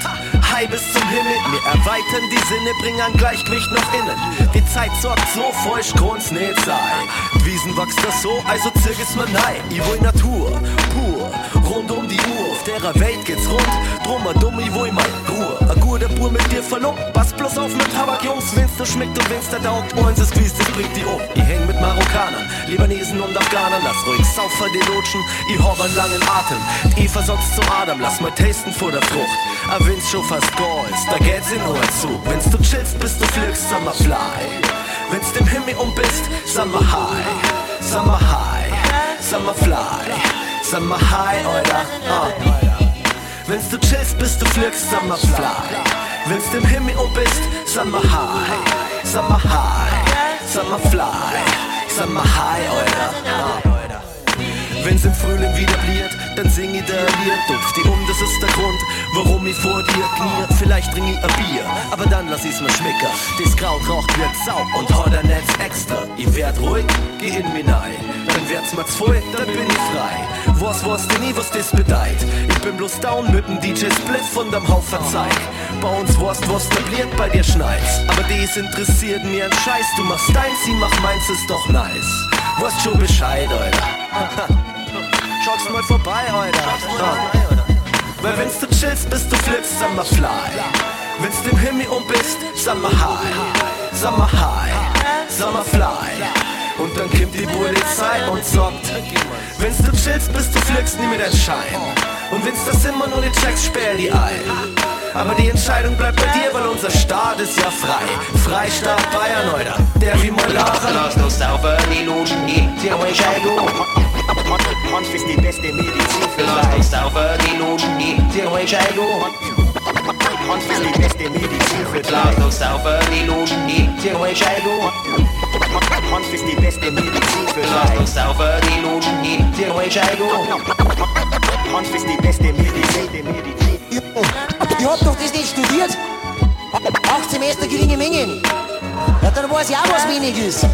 High bis zum Himmel. Wir erweitern die Sinne, bringen ein Gleichgewicht nach innen. Die Zeit sorgt so feucht, kann's nicht sein. Wiesen wächst das so, also zirgis man nein. Ich will Natur, pur, rund um die Uhr. Derer Welt geht's rund, drum a dumm, ich will mal Ruhe. A guter Pur mit dir verlobt, pass bloß auf mit Tabak, Jungs. Wenn's dir schmeckt und wenn's der taugt, uns ist quies, das bringt die um. Ich häng mit Marokkanern, Libanesen und Afghanern. Lass ruhig saufer die lutschen, ich hab einen langen Atem. Eva sonst zum Adam, lass mal tasten vor der Frucht. A wenn's schon fast goal ist, da geht's in Ruhe zu. Wenn's du chillst, bist du fliegst, summer fly. Wenn's dem Himmel um bist, summer high. Summer high, summer fly sag mal Hi, oder? Uh. Ah. Wenn's du chillst, bist du flux, sag mal Fly. Wenn's im Himmel oben bist, sag mal Hi, sag mal Hi, sag mal Fly, sag mal Hi, oder? Uh. Ah. Wenn's im Frühling wieder bliert, dann sing ich Lied auf die um, das ist der Grund, warum ich vor dir knie. Vielleicht trink ich ein Bier, aber dann lass ich's mir schmecken. Das Krautrocht wird sau und hat ein Netz extra. Ich werd ruhig, geh in mich rein. Dann wird's zu voll, dann bin ich frei. Was was denn nie, was das bedeutet? Ich bin bloß down mit dem DJ Split von dem Haufen Zeig. Bei uns warst was tabliert, bei dir schneit's. Aber dies interessiert mir ein Scheiß. Du machst deins, sie macht meins, ist doch nice. Weißt schon Bescheid, Alter. (laughs) Schaust mal vorbei, Alter. Weil wenn's du chillst, bist du flippst, mal fly. Wenn's dem Himmel um bist, mal high. Mal high, mal fly. Und dann kommt die Polizei und sagt, wenn's du chillst, bist du flippst, nie mit dein Schein. Und wenn's das immer nur nicht checkst, sperr die ein. Aber die Entscheidung bleibt bei dir, weil unser Staat ist ja frei. Freistaat Bayern, Alter. Der wie lachen. Lass uns sauber die Luschen, die Tirol-Scheigo. Hanf ist die beste Medizin für Lass uns sauber die Luschen, die Tirol-Scheigo. Hanf ist die beste Medizin für Lass uns sauber die Luschen, die Tirol-Scheigo. Hanf ist die beste Medizin für Lass uns sauber die Luschen, die Tirol-Scheigo. Hanf ist die beste Medizin, die Medizin. Ich hab doch das nicht studiert. Acht Semester geringe Mengen. Ja, dann weiß ich auch, was wenig ist.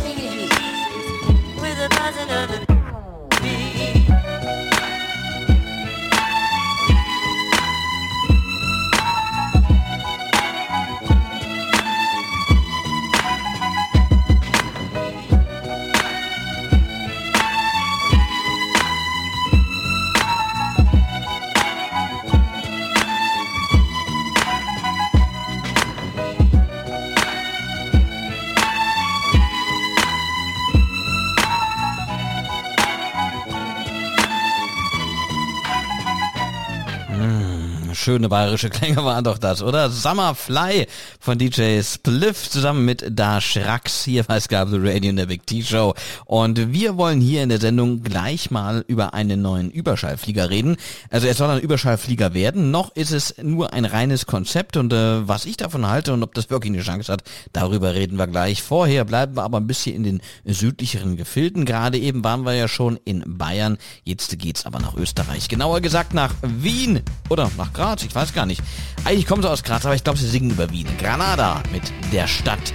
Schöne bayerische Klänge (laughs) waren doch das, oder? Summerfly von DJ Spliff zusammen mit Da Schrax hier bei Scarborough Radio in der Big T-Show. Und wir wollen hier in der Sendung gleich mal über einen neuen Überschallflieger reden. Also es soll ein Überschallflieger werden. Noch ist es nur ein reines Konzept und äh, was ich davon halte und ob das wirklich eine Chance hat, darüber reden wir gleich. Vorher bleiben wir aber ein bisschen in den südlicheren Gefilden. Gerade eben waren wir ja schon in Bayern. Jetzt geht's aber nach Österreich. Genauer gesagt nach Wien oder nach Graz. Ich weiß gar nicht. Eigentlich kommen sie aus Graz, aber ich glaube, sie singen über Wien. Granada mit der Stadt,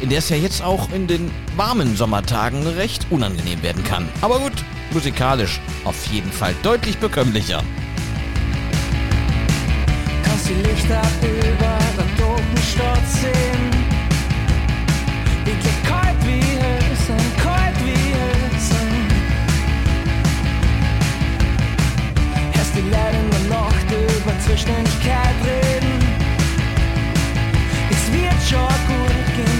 in der es ja jetzt auch in den warmen Sommertagen recht unangenehm werden kann. Aber gut, musikalisch auf jeden Fall deutlich bekömmlicher. Kannst die Lichter über der toten Stadt sehen. Über Zwischenkeit reden. Es wird schon gut gehen,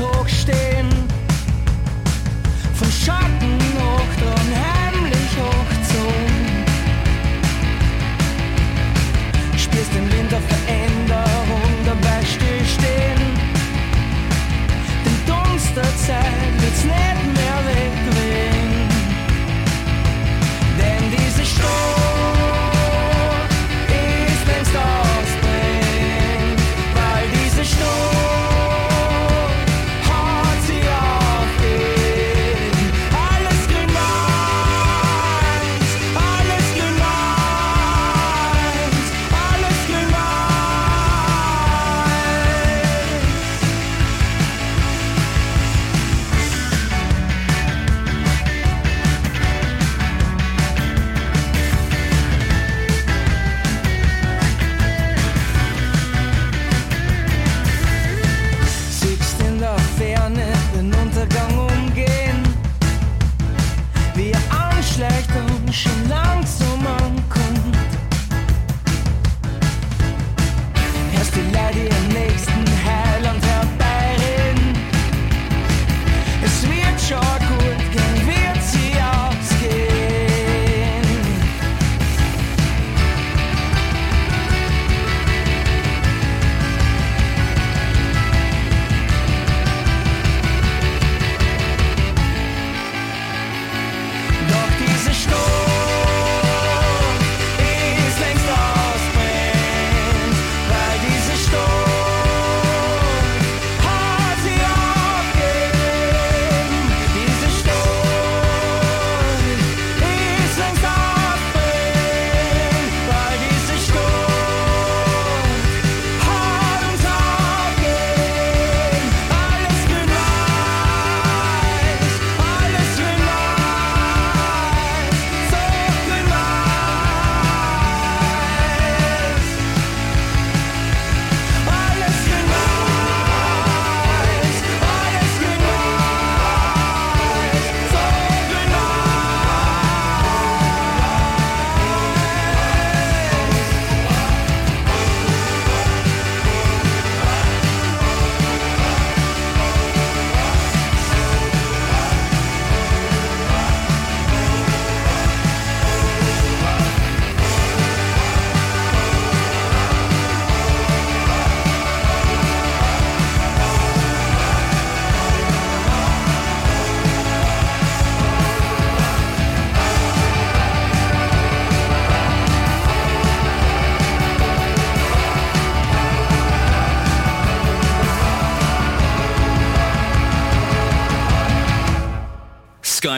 Haus hochstehen, von Schatten hoch und heimlich hochzogen. Spürst den Wind auf Veränderung, dabei stillstehen, den Dunst der Zeit wird's nicht.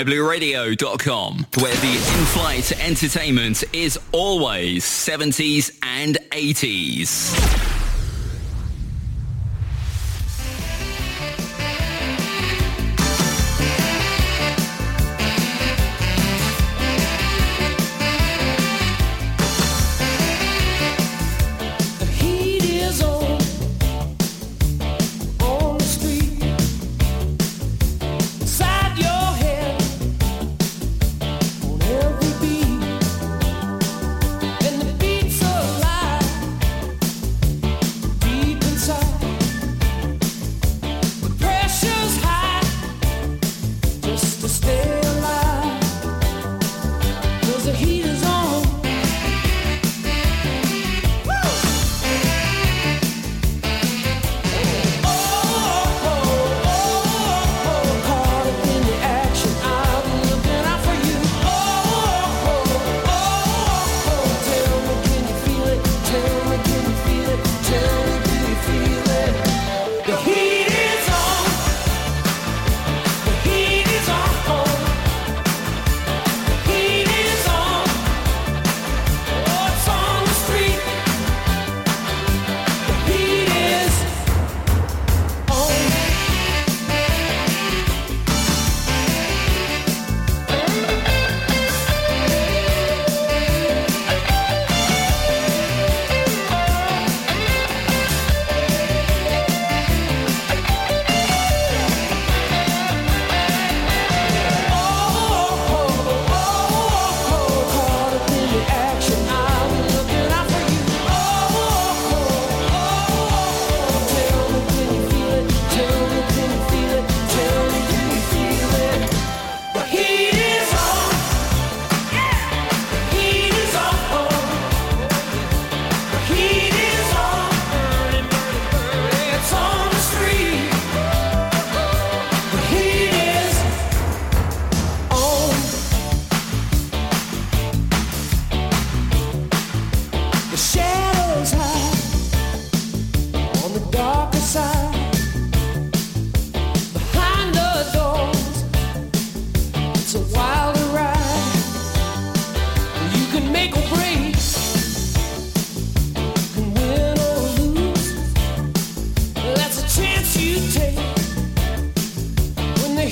skyblueradio.com, where the in-flight entertainment is always 70s and 80s.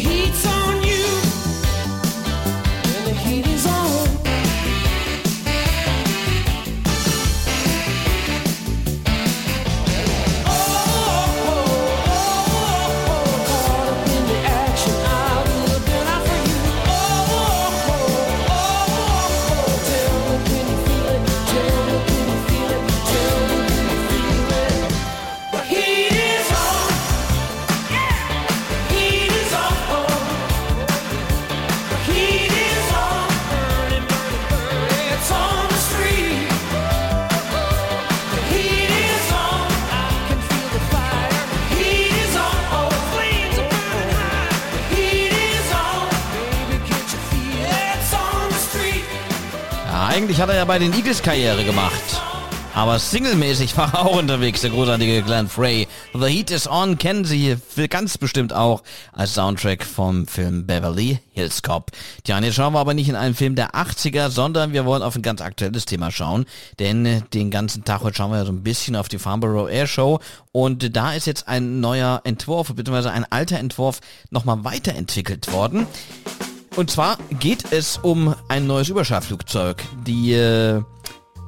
He's. Bei den Eagles Karriere gemacht. Aber singlemäßig war er auch unterwegs, der großartige Glenn Frey. The Heat is On kennen Sie ganz bestimmt auch als Soundtrack vom Film Beverly Hills Cop. Tja, jetzt schauen wir aber nicht in einen Film der 80er, sondern wir wollen auf ein ganz aktuelles Thema schauen. Denn äh, den ganzen Tag heute schauen wir so ein bisschen auf die Farnborough Air Show. Und äh, da ist jetzt ein neuer Entwurf, beziehungsweise ein alter Entwurf nochmal weiterentwickelt worden. Und zwar geht es um ein neues Überschallflugzeug. Die, äh,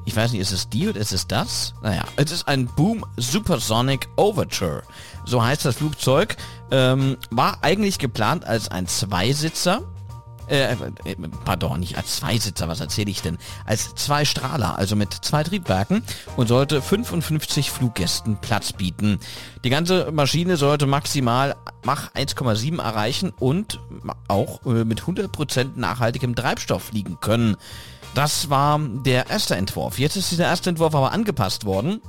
ich weiß nicht, ist es die oder ist es das? Naja, es ist ein Boom Supersonic Overture. So heißt das Flugzeug. Ähm, war eigentlich geplant als ein Zweisitzer. Äh, äh, pardon, nicht als Zweisitzer, was erzähle ich denn? Als zwei Strahler, also mit zwei Triebwerken und sollte 55 Fluggästen Platz bieten. Die ganze Maschine sollte maximal Mach 1,7 erreichen und auch äh, mit 100% nachhaltigem Treibstoff fliegen können. Das war der erste Entwurf. Jetzt ist dieser erste Entwurf aber angepasst worden.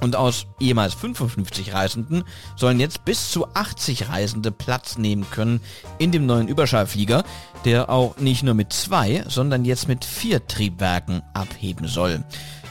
Und aus ehemals 55 Reisenden sollen jetzt bis zu 80 Reisende Platz nehmen können in dem neuen Überschallflieger, der auch nicht nur mit zwei, sondern jetzt mit vier Triebwerken abheben soll.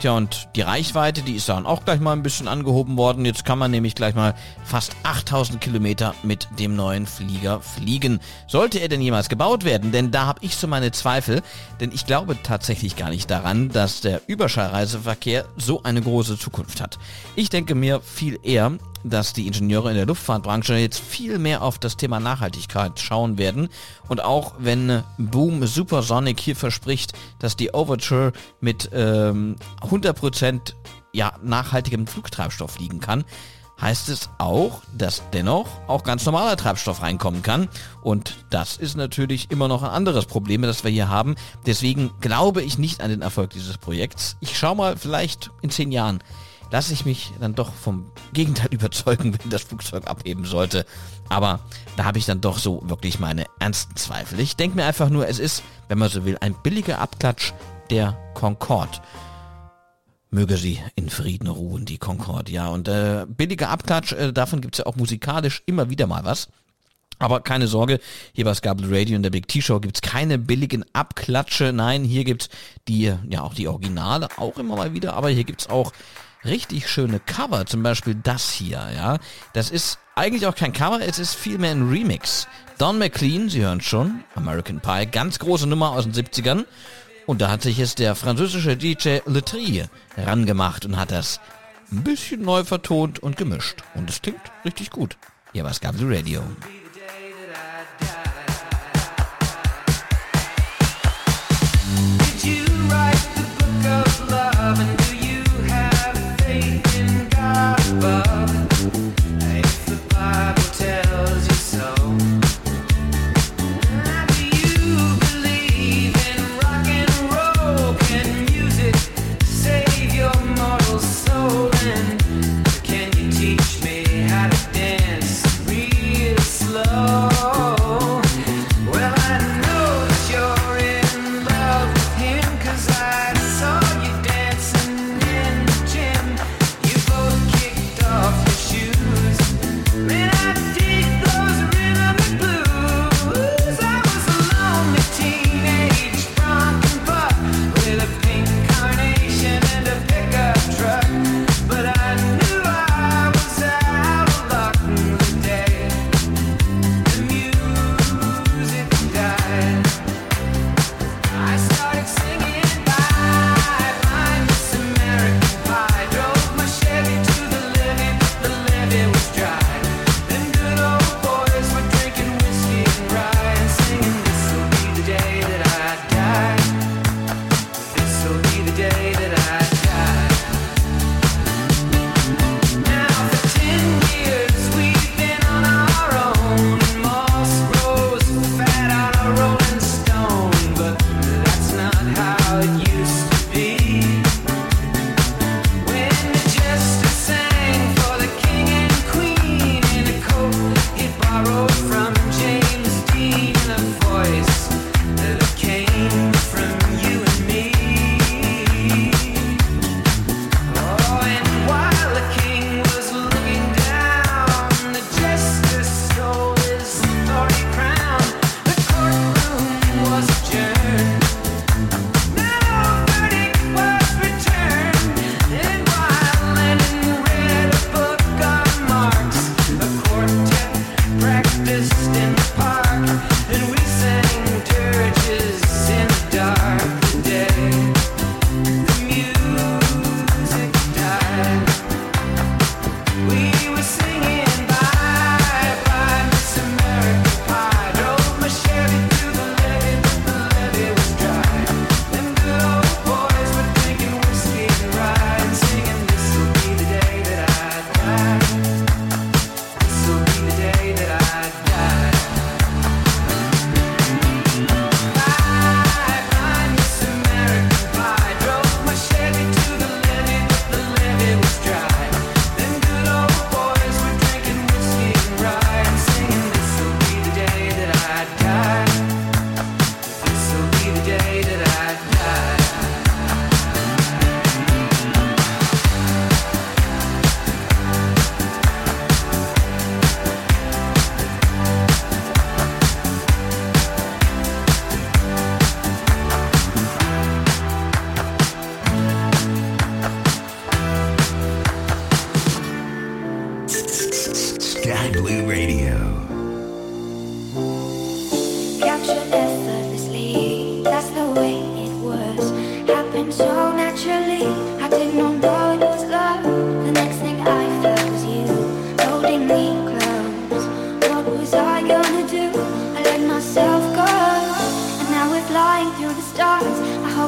Tja, und die Reichweite, die ist dann auch gleich mal ein bisschen angehoben worden. Jetzt kann man nämlich gleich mal fast 8000 Kilometer mit dem neuen Flieger fliegen. Sollte er denn jemals gebaut werden? Denn da habe ich so meine Zweifel. Denn ich glaube tatsächlich gar nicht daran, dass der Überschallreiseverkehr so eine große Zukunft hat. Ich denke mir viel eher, dass die Ingenieure in der Luftfahrtbranche jetzt viel mehr auf das Thema Nachhaltigkeit schauen werden. Und auch wenn Boom Supersonic hier verspricht, dass die Overture mit ähm, 100% ja, nachhaltigem Flugtreibstoff fliegen kann, heißt es auch, dass dennoch auch ganz normaler Treibstoff reinkommen kann. Und das ist natürlich immer noch ein anderes Problem, das wir hier haben. Deswegen glaube ich nicht an den Erfolg dieses Projekts. Ich schaue mal vielleicht in zehn Jahren lasse ich mich dann doch vom Gegenteil (laughs) überzeugen, wenn das Flugzeug abheben sollte. Aber da habe ich dann doch so wirklich meine ernsten Zweifel. Ich denke mir einfach nur, es ist, wenn man so will, ein billiger Abklatsch der Concorde. Möge sie in Frieden ruhen, die Concorde, ja. Und äh, billiger Abklatsch, äh, davon gibt es ja auch musikalisch immer wieder mal was. Aber keine Sorge, hier bei Scarborough Radio in der Big T-Show gibt's keine billigen Abklatsche. Nein, hier gibt's die, ja auch die Originale, auch immer mal wieder, aber hier gibt's auch richtig schöne Cover, zum Beispiel das hier, ja. Das ist eigentlich auch kein Cover, es ist vielmehr ein Remix. Don McLean, Sie hören schon, American Pie, ganz große Nummer aus den 70ern. Und da hat sich jetzt der französische DJ Letrie rangemacht und hat das ein bisschen neu vertont und gemischt. Und es klingt richtig gut. Hier war Scarborough Radio.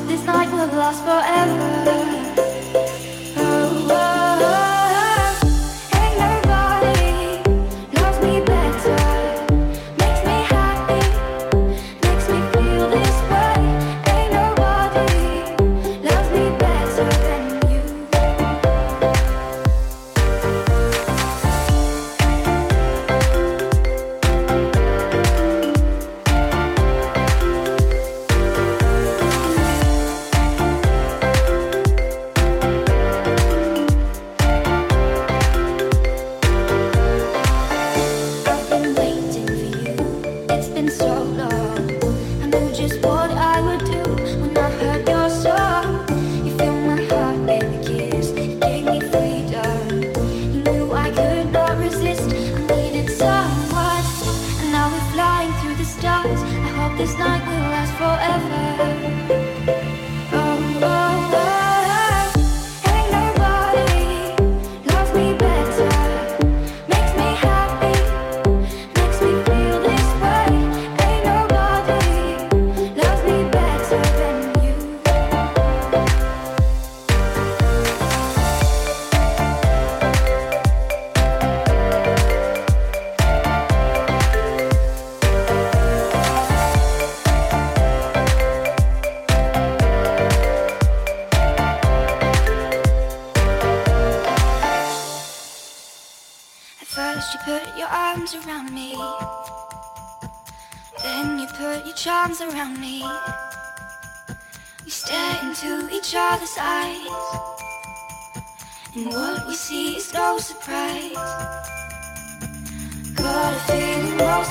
This night will last forever.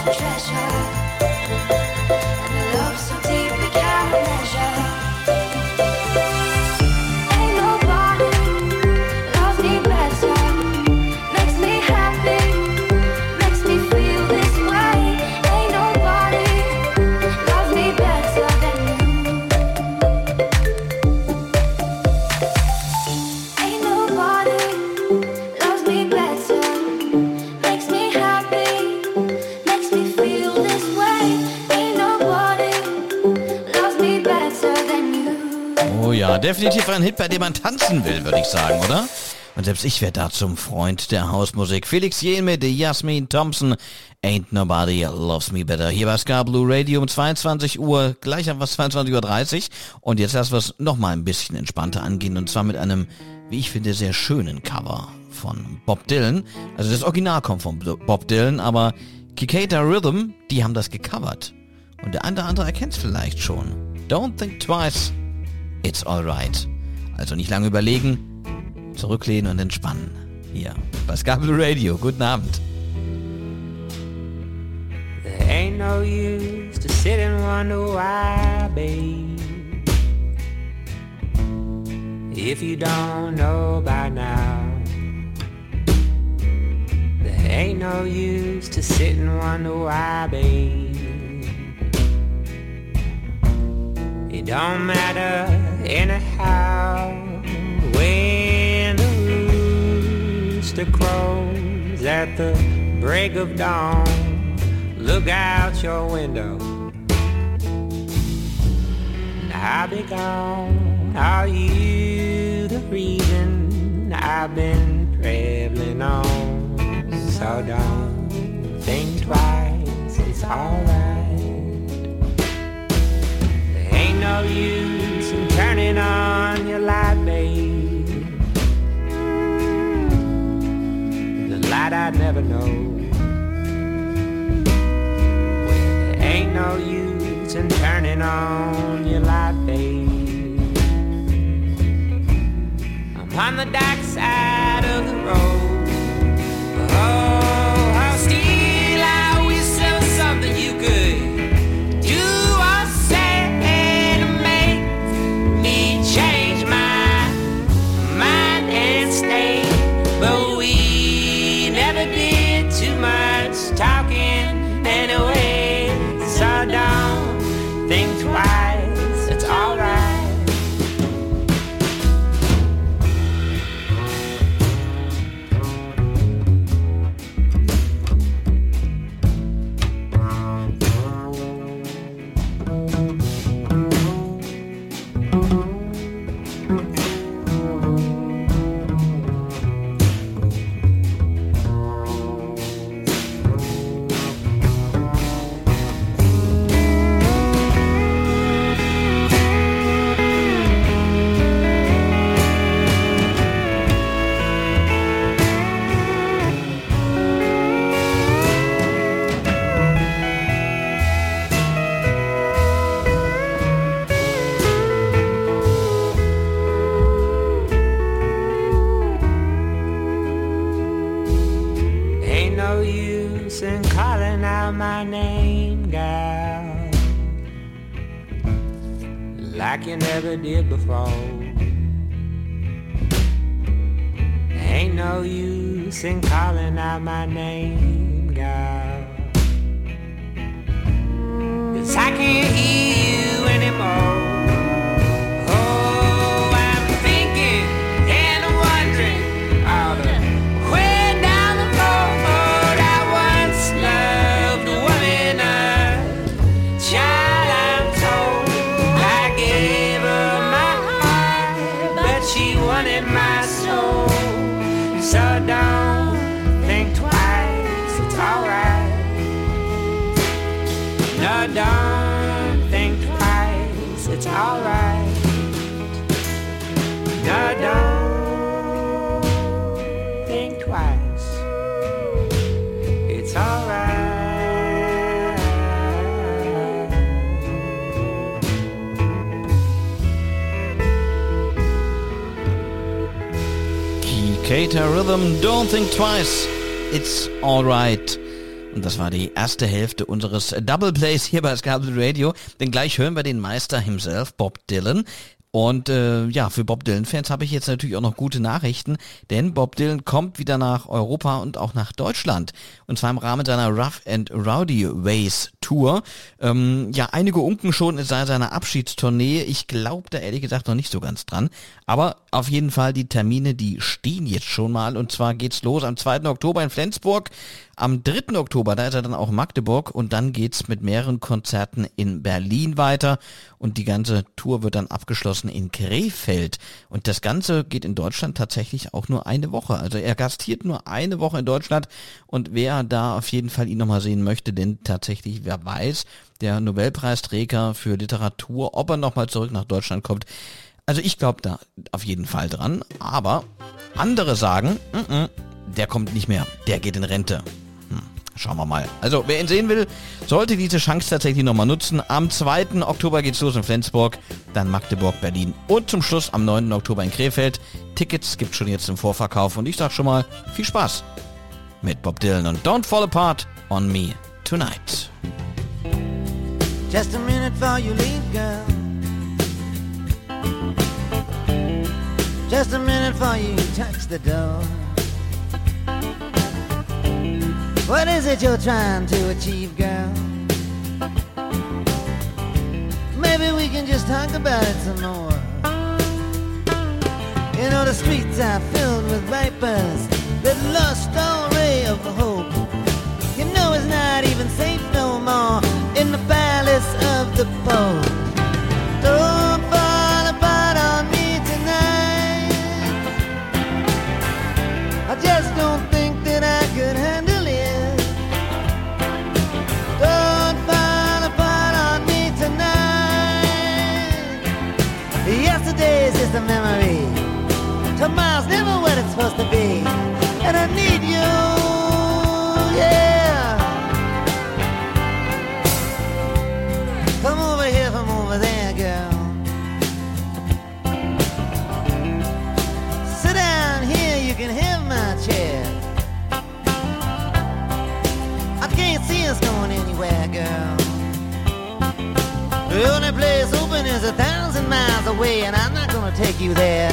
Treasure. Definitiv ein Hit, bei dem man tanzen will, würde ich sagen, oder? Und selbst ich werde da zum Freund der Hausmusik. Felix mit Jasmin Thompson. Ain't Nobody Loves Me Better. Hier bei Ska Blue Radio um 22 Uhr, gleich am was 22.30 Uhr. Und jetzt lassen wir es nochmal ein bisschen entspannter angehen. Und zwar mit einem, wie ich finde, sehr schönen Cover von Bob Dylan. Also das Original kommt von Bob Dylan, aber Kikata Rhythm, die haben das gecovert. Und der eine oder andere erkennt es vielleicht schon. Don't think twice. It's alright. Also nicht lange überlegen, zurücklehnen und entspannen. Hier bei Ska Blue Radio. Guten Abend. There ain't no use to sit and wonder why, babe. If you don't know by now, there ain't no use to sit and wonder why, babe. Don't matter anyhow when the rooster crows at the break of dawn. Look out your window. I'll be gone. Are you the reason I've been traveling on? So don't think twice, it's alright. No use in turning on your light, babe. The light I'd never know. There ain't no use in turning on your light, babe. I'm on the dark side of the road. Did before. Ain't no use in calling out my name, Rhythm, Don't Think Twice, It's Alright. Und das war die erste Hälfte unseres Double Plays hier bei Scalpel Radio, denn gleich hören wir den Meister himself, Bob Dylan. Und äh, ja, für Bob Dylan-Fans habe ich jetzt natürlich auch noch gute Nachrichten, denn Bob Dylan kommt wieder nach Europa und auch nach Deutschland. Und zwar im Rahmen seiner Rough and Rowdy Ways Tour. Ähm, ja, einige unken schon sei seiner Abschiedstournee. Ich glaube da ehrlich gesagt noch nicht so ganz dran. Aber auf jeden Fall die Termine, die stehen jetzt schon mal. Und zwar geht's los am 2. Oktober in Flensburg. Am 3. Oktober, da ist er dann auch in Magdeburg und dann geht's mit mehreren Konzerten in Berlin weiter und die ganze Tour wird dann abgeschlossen in Krefeld. Und das Ganze geht in Deutschland tatsächlich auch nur eine Woche. Also er gastiert nur eine Woche in Deutschland und wer da auf jeden Fall ihn nochmal sehen möchte, denn tatsächlich, wer weiß, der Nobelpreisträger für Literatur, ob er nochmal zurück nach Deutschland kommt. Also ich glaube da auf jeden Fall dran, aber andere sagen, mm -mm, der kommt nicht mehr, der geht in Rente. Schauen wir mal. Also, wer ihn sehen will, sollte diese Chance tatsächlich nochmal nutzen. Am 2. Oktober geht's los in Flensburg, dann Magdeburg, Berlin und zum Schluss am 9. Oktober in Krefeld. Tickets gibt schon jetzt im Vorverkauf und ich sag schon mal, viel Spaß mit Bob Dylan und Don't Fall Apart on Me Tonight. Just a minute before you leave, girl. Just a minute before you touch the door. What is it you're trying to achieve, girl? Maybe we can just talk about it some more. You know, the streets are filled with vipers that lost all ray of hope. You know, it's not even safe no more in the palace of the Pope. Don't memory. Tomorrow's never what it's supposed to be. And I need you, yeah. Come over here from over there, girl. Sit down here, you can have my chair. I can't see us going anywhere, girl. The only place open is a thousand miles away, and I'm not take you there.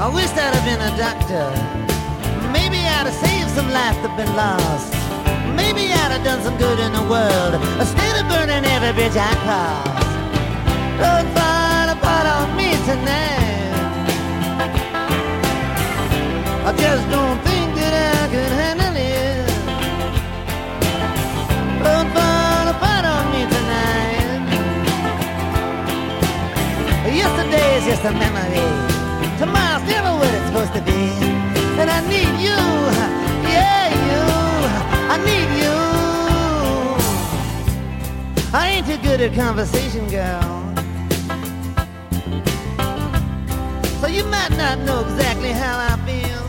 I wish I'd have been a doctor. Maybe I'd have saved some life that been lost. Maybe I'd have done some good in the world instead of burning every bridge I cross. Don't fall apart on me tonight. I just don't just a memory. Tomorrow's never what it's supposed to be. And I need you, yeah, you. I need you. I ain't too good at conversation, girl. So you might not know exactly how I feel.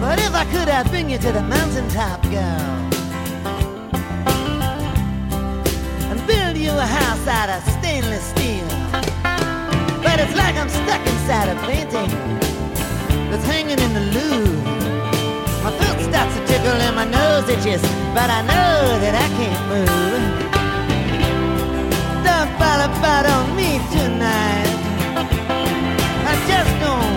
But if I could, I'd bring you to the mountaintop, girl. And build you a house out of stainless steel. But it's like I'm stuck inside a painting that's hanging in the loo. My throat starts to tickle and my nose itches, but I know that I can't move. Don't fall apart on me tonight. I just don't.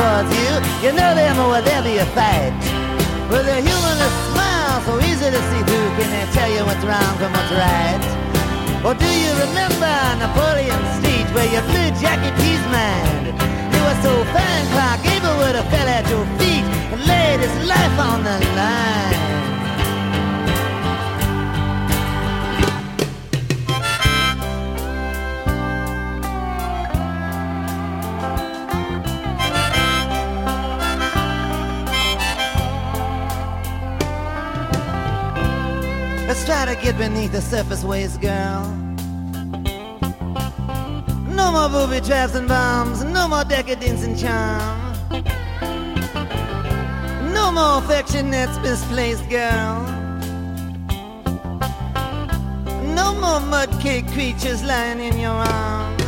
Towards you. You know them or there'll be a fight. With a humorless smile so easy to see through, can they tell you what's wrong from what's right? Or do you remember Napoleon's speech where you blew Jackie P's mind? You were so fine, Clark Gable would have fell at your feet and laid his life on the line. Try to get beneath the surface waves, girl. No more booby traps and bombs, no more decadence and charm. No more affection that's misplaced, girl. No more mud cake creatures lying in your arms.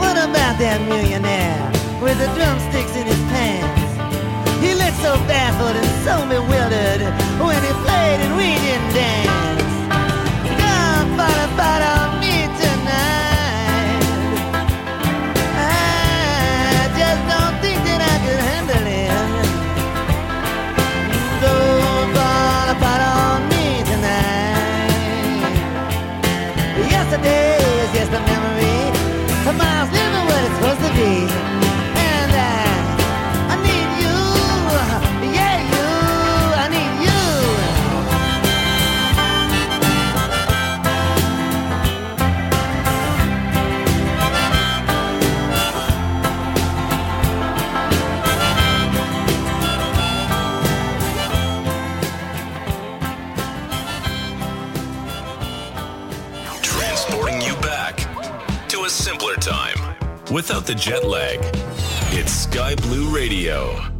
What about that millionaire with the drumsticks in his pants? He looked so baffled and so bewildered when he played and we didn't dance. Come follow, follow me tonight. I just don't think that I could handle it. Don't follow, follow me tonight. Yesterday without the jet lag. It's Sky Blue Radio.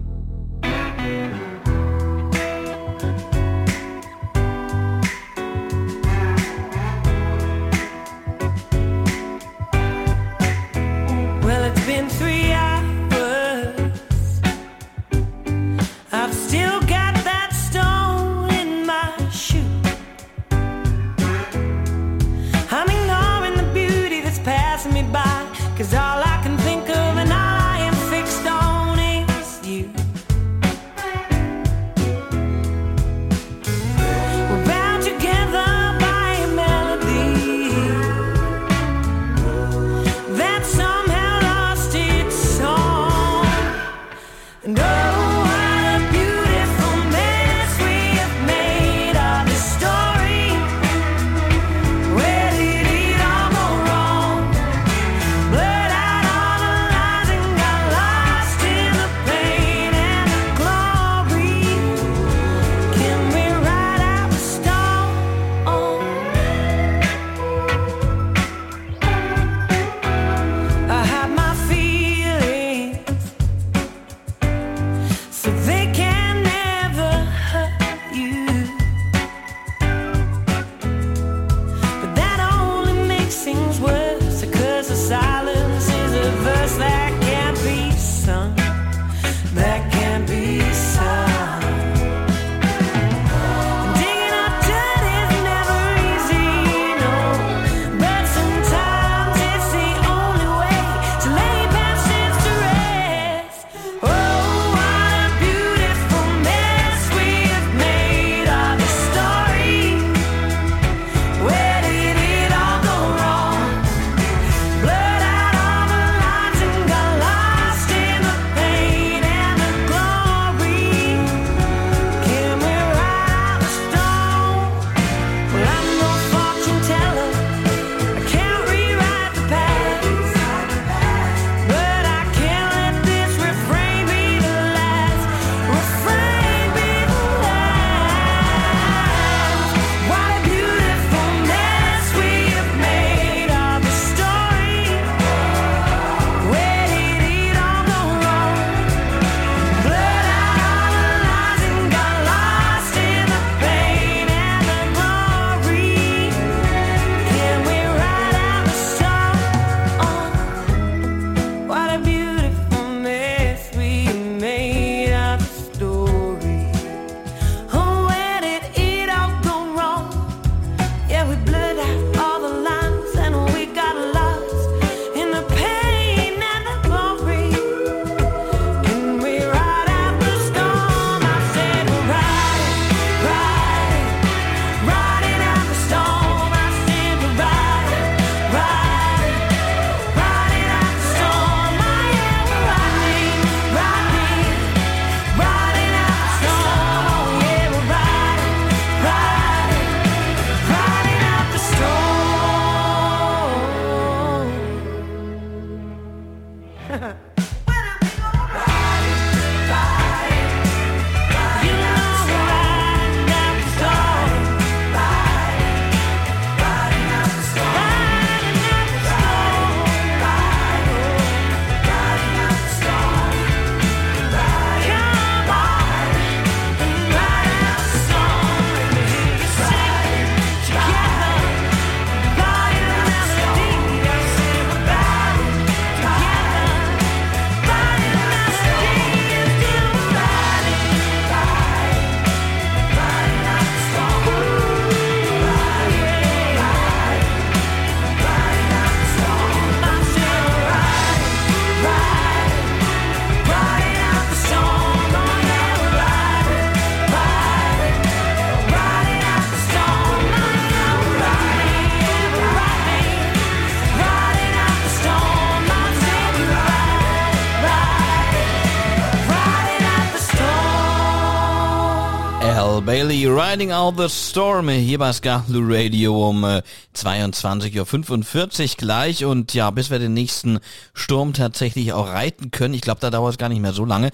Riding Out the Storm, hier bei Scarlet Radio um äh, 22.45 Uhr gleich. Und ja, bis wir den nächsten Sturm tatsächlich auch reiten können, ich glaube, da dauert es gar nicht mehr so lange,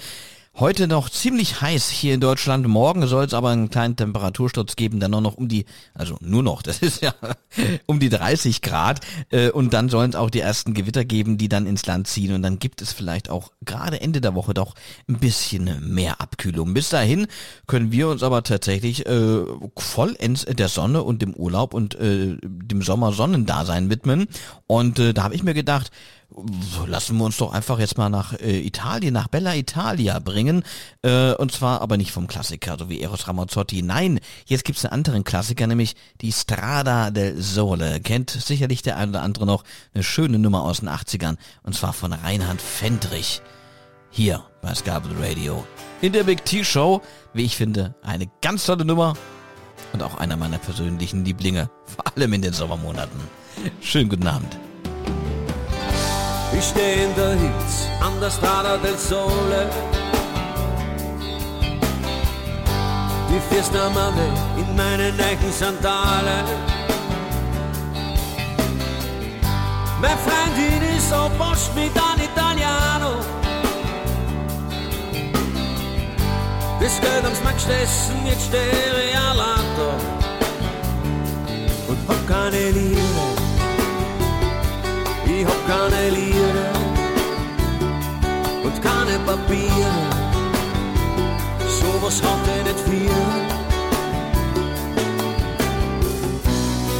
Heute noch ziemlich heiß hier in Deutschland. Morgen soll es aber einen kleinen Temperatursturz geben, dann nur noch um die, also nur noch, (laughs) das ist ja um die 30 Grad. Äh, Und dann sollen es auch die ersten Gewitter geben, die dann ins Land ziehen. Und dann gibt es vielleicht auch gerade Ende der Woche doch ein bisschen mehr Abkühlung. Bis dahin können wir uns aber tatsächlich äh, vollends der Sonne und dem Urlaub und äh, dem Sommersonnendasein widmen. Und äh, da habe ich mir gedacht, lassen wir uns doch einfach jetzt mal nach äh, Italien, nach Bella Italia bringen. Äh, und zwar aber nicht vom Klassiker, so wie Eros Ramazzotti. Nein, jetzt gibt's einen anderen Klassiker, nämlich die Strada del Sole. Kennt sicherlich der ein oder andere noch eine schöne Nummer aus den 80ern. Und zwar von Reinhard Fendrich. Hier bei Scarborough Radio. In der Big T-Show, wie ich finde, eine ganz tolle Nummer. Und auch einer meiner persönlichen Lieblinge. Vor allem in den Sommermonaten. Schönen guten Abend. Ich stehe in der Hitze an der Strada del Sole. Die Fiesta Mame in meine neuen Sandalen. Meine Freundin ist so bosch mit an Italiano. Das Geld ums Max Essen, jetzt stehe ich allein da. Und hab keine Liebe ich hab keine Liere und keine Papiere. Sowas hat er nicht viel.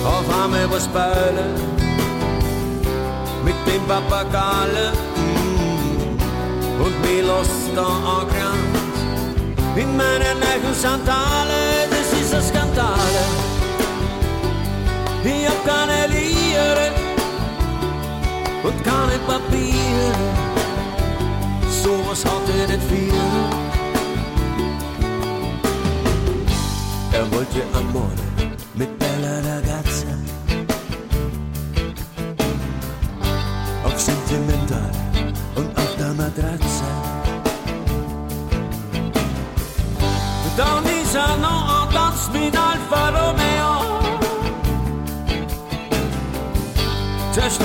Auf einmal was Beule mit dem Papagale und mir lässt da angerannt in meiner neuen Sandale. Das ist ein Skandale. Ich hab keine Liere und keine Papier. Sowas er nicht viel. Er wollte Amore mit Bella Ragazza. Auf Sentimental und auf der Matratze. Dann ist er noch an Tanz mit Alfa Romeo. Zuerst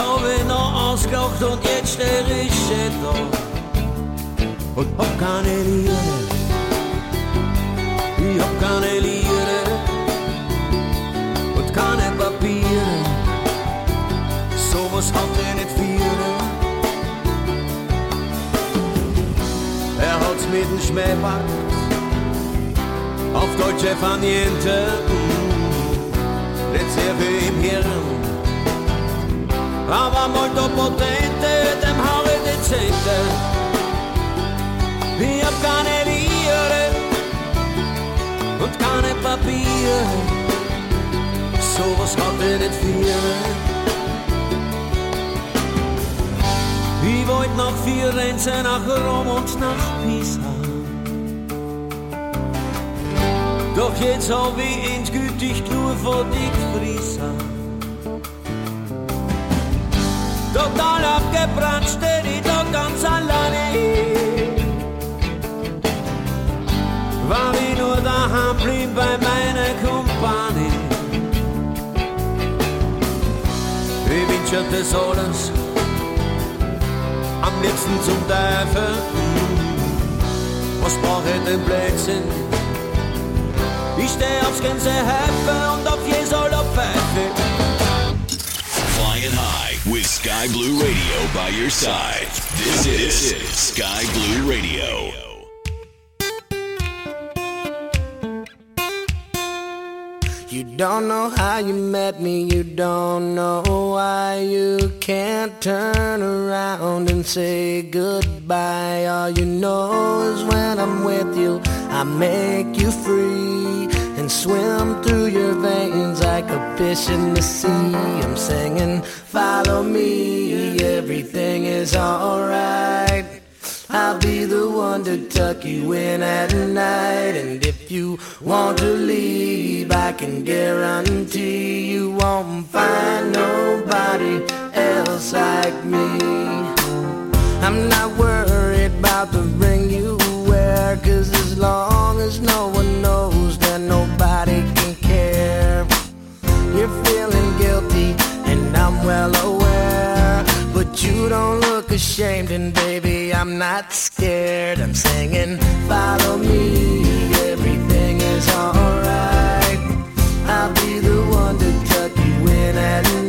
ausgelacht und jetzt steh ich da und hab keine Liebe. Ich hab keine Liebe und keine Papiere. Sowas hat er nicht viel. Er hat's mit dem Schmähbackt auf deutsche sehr viel im Hirn aber molto potente, dem Haare dezente. Ich hab keine Liere und keine Papiere, sowas hat er nicht viel. Ich wollt nach Firenze, nach Rom und nach Pisa. Doch jetzt hab ich endgültig nur vor die Total abgebrannt steh ich da ganz alleine. War ich nur daheim blieb bei meiner Kumpanie. Ich wünsche des alles am liebsten zum Teufel. Was brauch ich denn Blödsinn? Ich steh aufs ganze und auf with Sky Blue Radio by your side. This is, Sky Blue Radio. You don't know how you met me, you don't know why you can't turn around and say goodbye. All you know is when I'm with you, I make you free swim through your veins like a fish in the sea. I'm singing, follow me, everything is alright. I'll be the one to tuck you in at night. And if you want to leave, I can guarantee you won't find nobody else like me. I'm not worried about the ring you wear, cause as long as no one knows, well aware. But you don't look ashamed, and baby, I'm not scared. I'm singing, follow me, everything is alright. I'll be the one to tuck you in at night.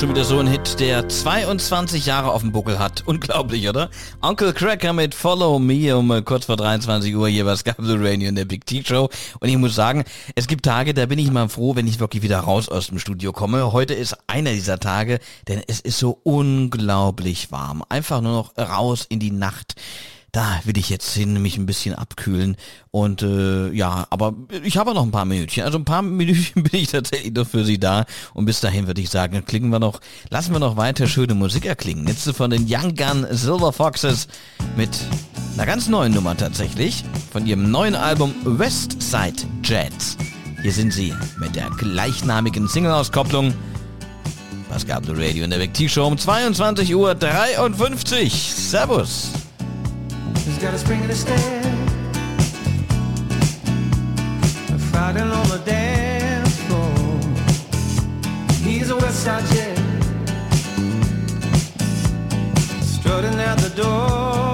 Schon wieder so ein Hit, der 22 Jahre auf dem Buckel hat. Unglaublich, oder? Uncle Cracker mit Follow Me um kurz vor 23 Uhr hier bei Sky Blue Radio in der Big T Show. Und ich muss sagen, es gibt Tage, da bin ich mal froh, wenn ich wirklich wieder raus aus dem Studio komme. Heute ist einer dieser Tage, denn es ist so unglaublich warm. Einfach nur noch raus in die Nacht. Da will ich jetzt hin, mich ein bisschen abkühlen. Und äh, ja, aber ich habe noch ein paar Minütchen. Also ein paar Minütchen (laughs) bin ich tatsächlich noch für Sie da. Und bis dahin würde ich sagen, klingen wir noch, lassen wir noch weiter schöne Musik erklingen. Jetzt von den Young Gun Silver Foxes mit einer ganz neuen Nummer tatsächlich. Von ihrem neuen Album West Side Jets. Hier sind sie mit der gleichnamigen Single-Auskopplung. Pascal Blue Radio in der Big T-Show um 22 Uhr 53. Servus. Got a spring in his step. Friday on the dance floor. He's a West Side jet. Strutting out the door.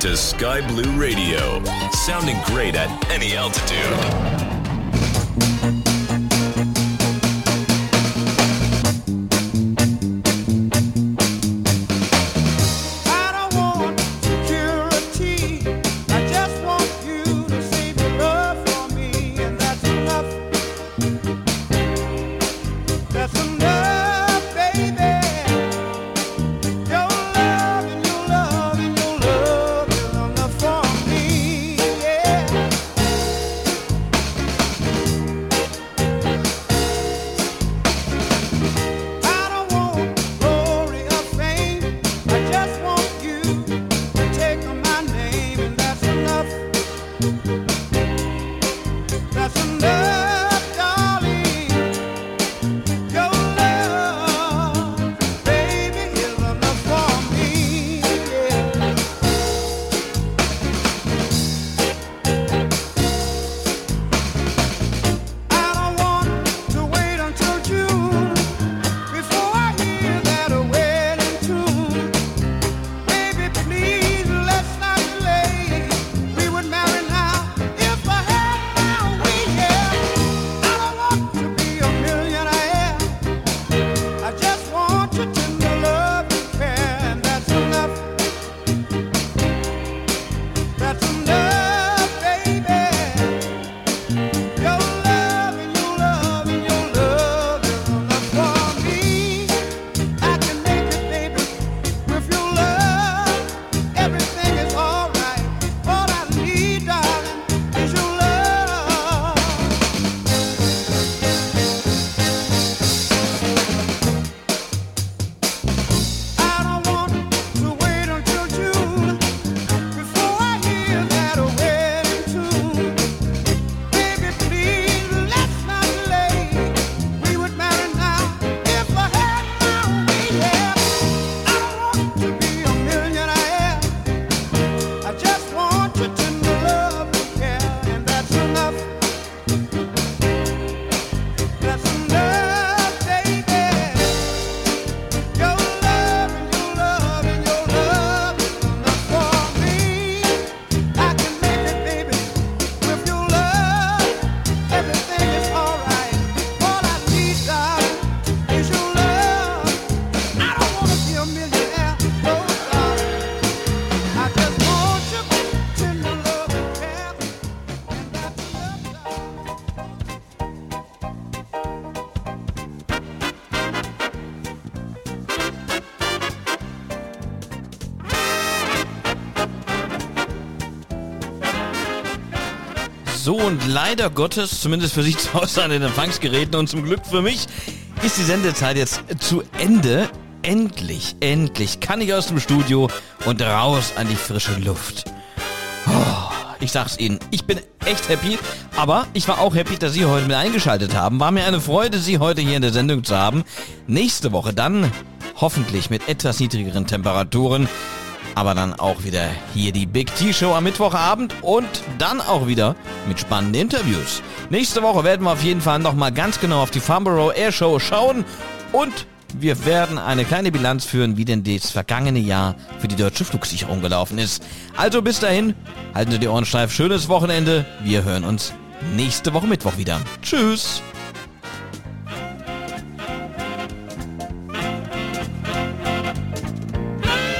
To Sky Blue Radio, sounding great at any altitude. Leider Gottes, zumindest für sich zu Hause an den Empfangsgeräten und zum Glück für mich, ist die Sendezeit jetzt zu Ende. Endlich, endlich kann ich aus dem Studio und raus an die frische Luft. Oh, ich sag's Ihnen, ich bin echt happy, aber ich war auch happy, dass Sie heute mit eingeschaltet haben. War mir eine Freude, Sie heute hier in der Sendung zu haben. Nächste Woche dann hoffentlich mit etwas niedrigeren Temperaturen aber dann auch wieder hier die Big T-Show am Mittwochabend und dann auch wieder mit spannenden Interviews. Nächste Woche werden wir auf jeden Fall nochmal ganz genau auf die Farnborough Air Show schauen und wir werden eine kleine Bilanz führen, wie denn das vergangene Jahr für die deutsche Flugsicherung gelaufen ist. Also bis dahin, halten Sie die Ohren steif, schönes Wochenende. Wir hören uns nächste Woche Mittwoch wieder. Tschüss!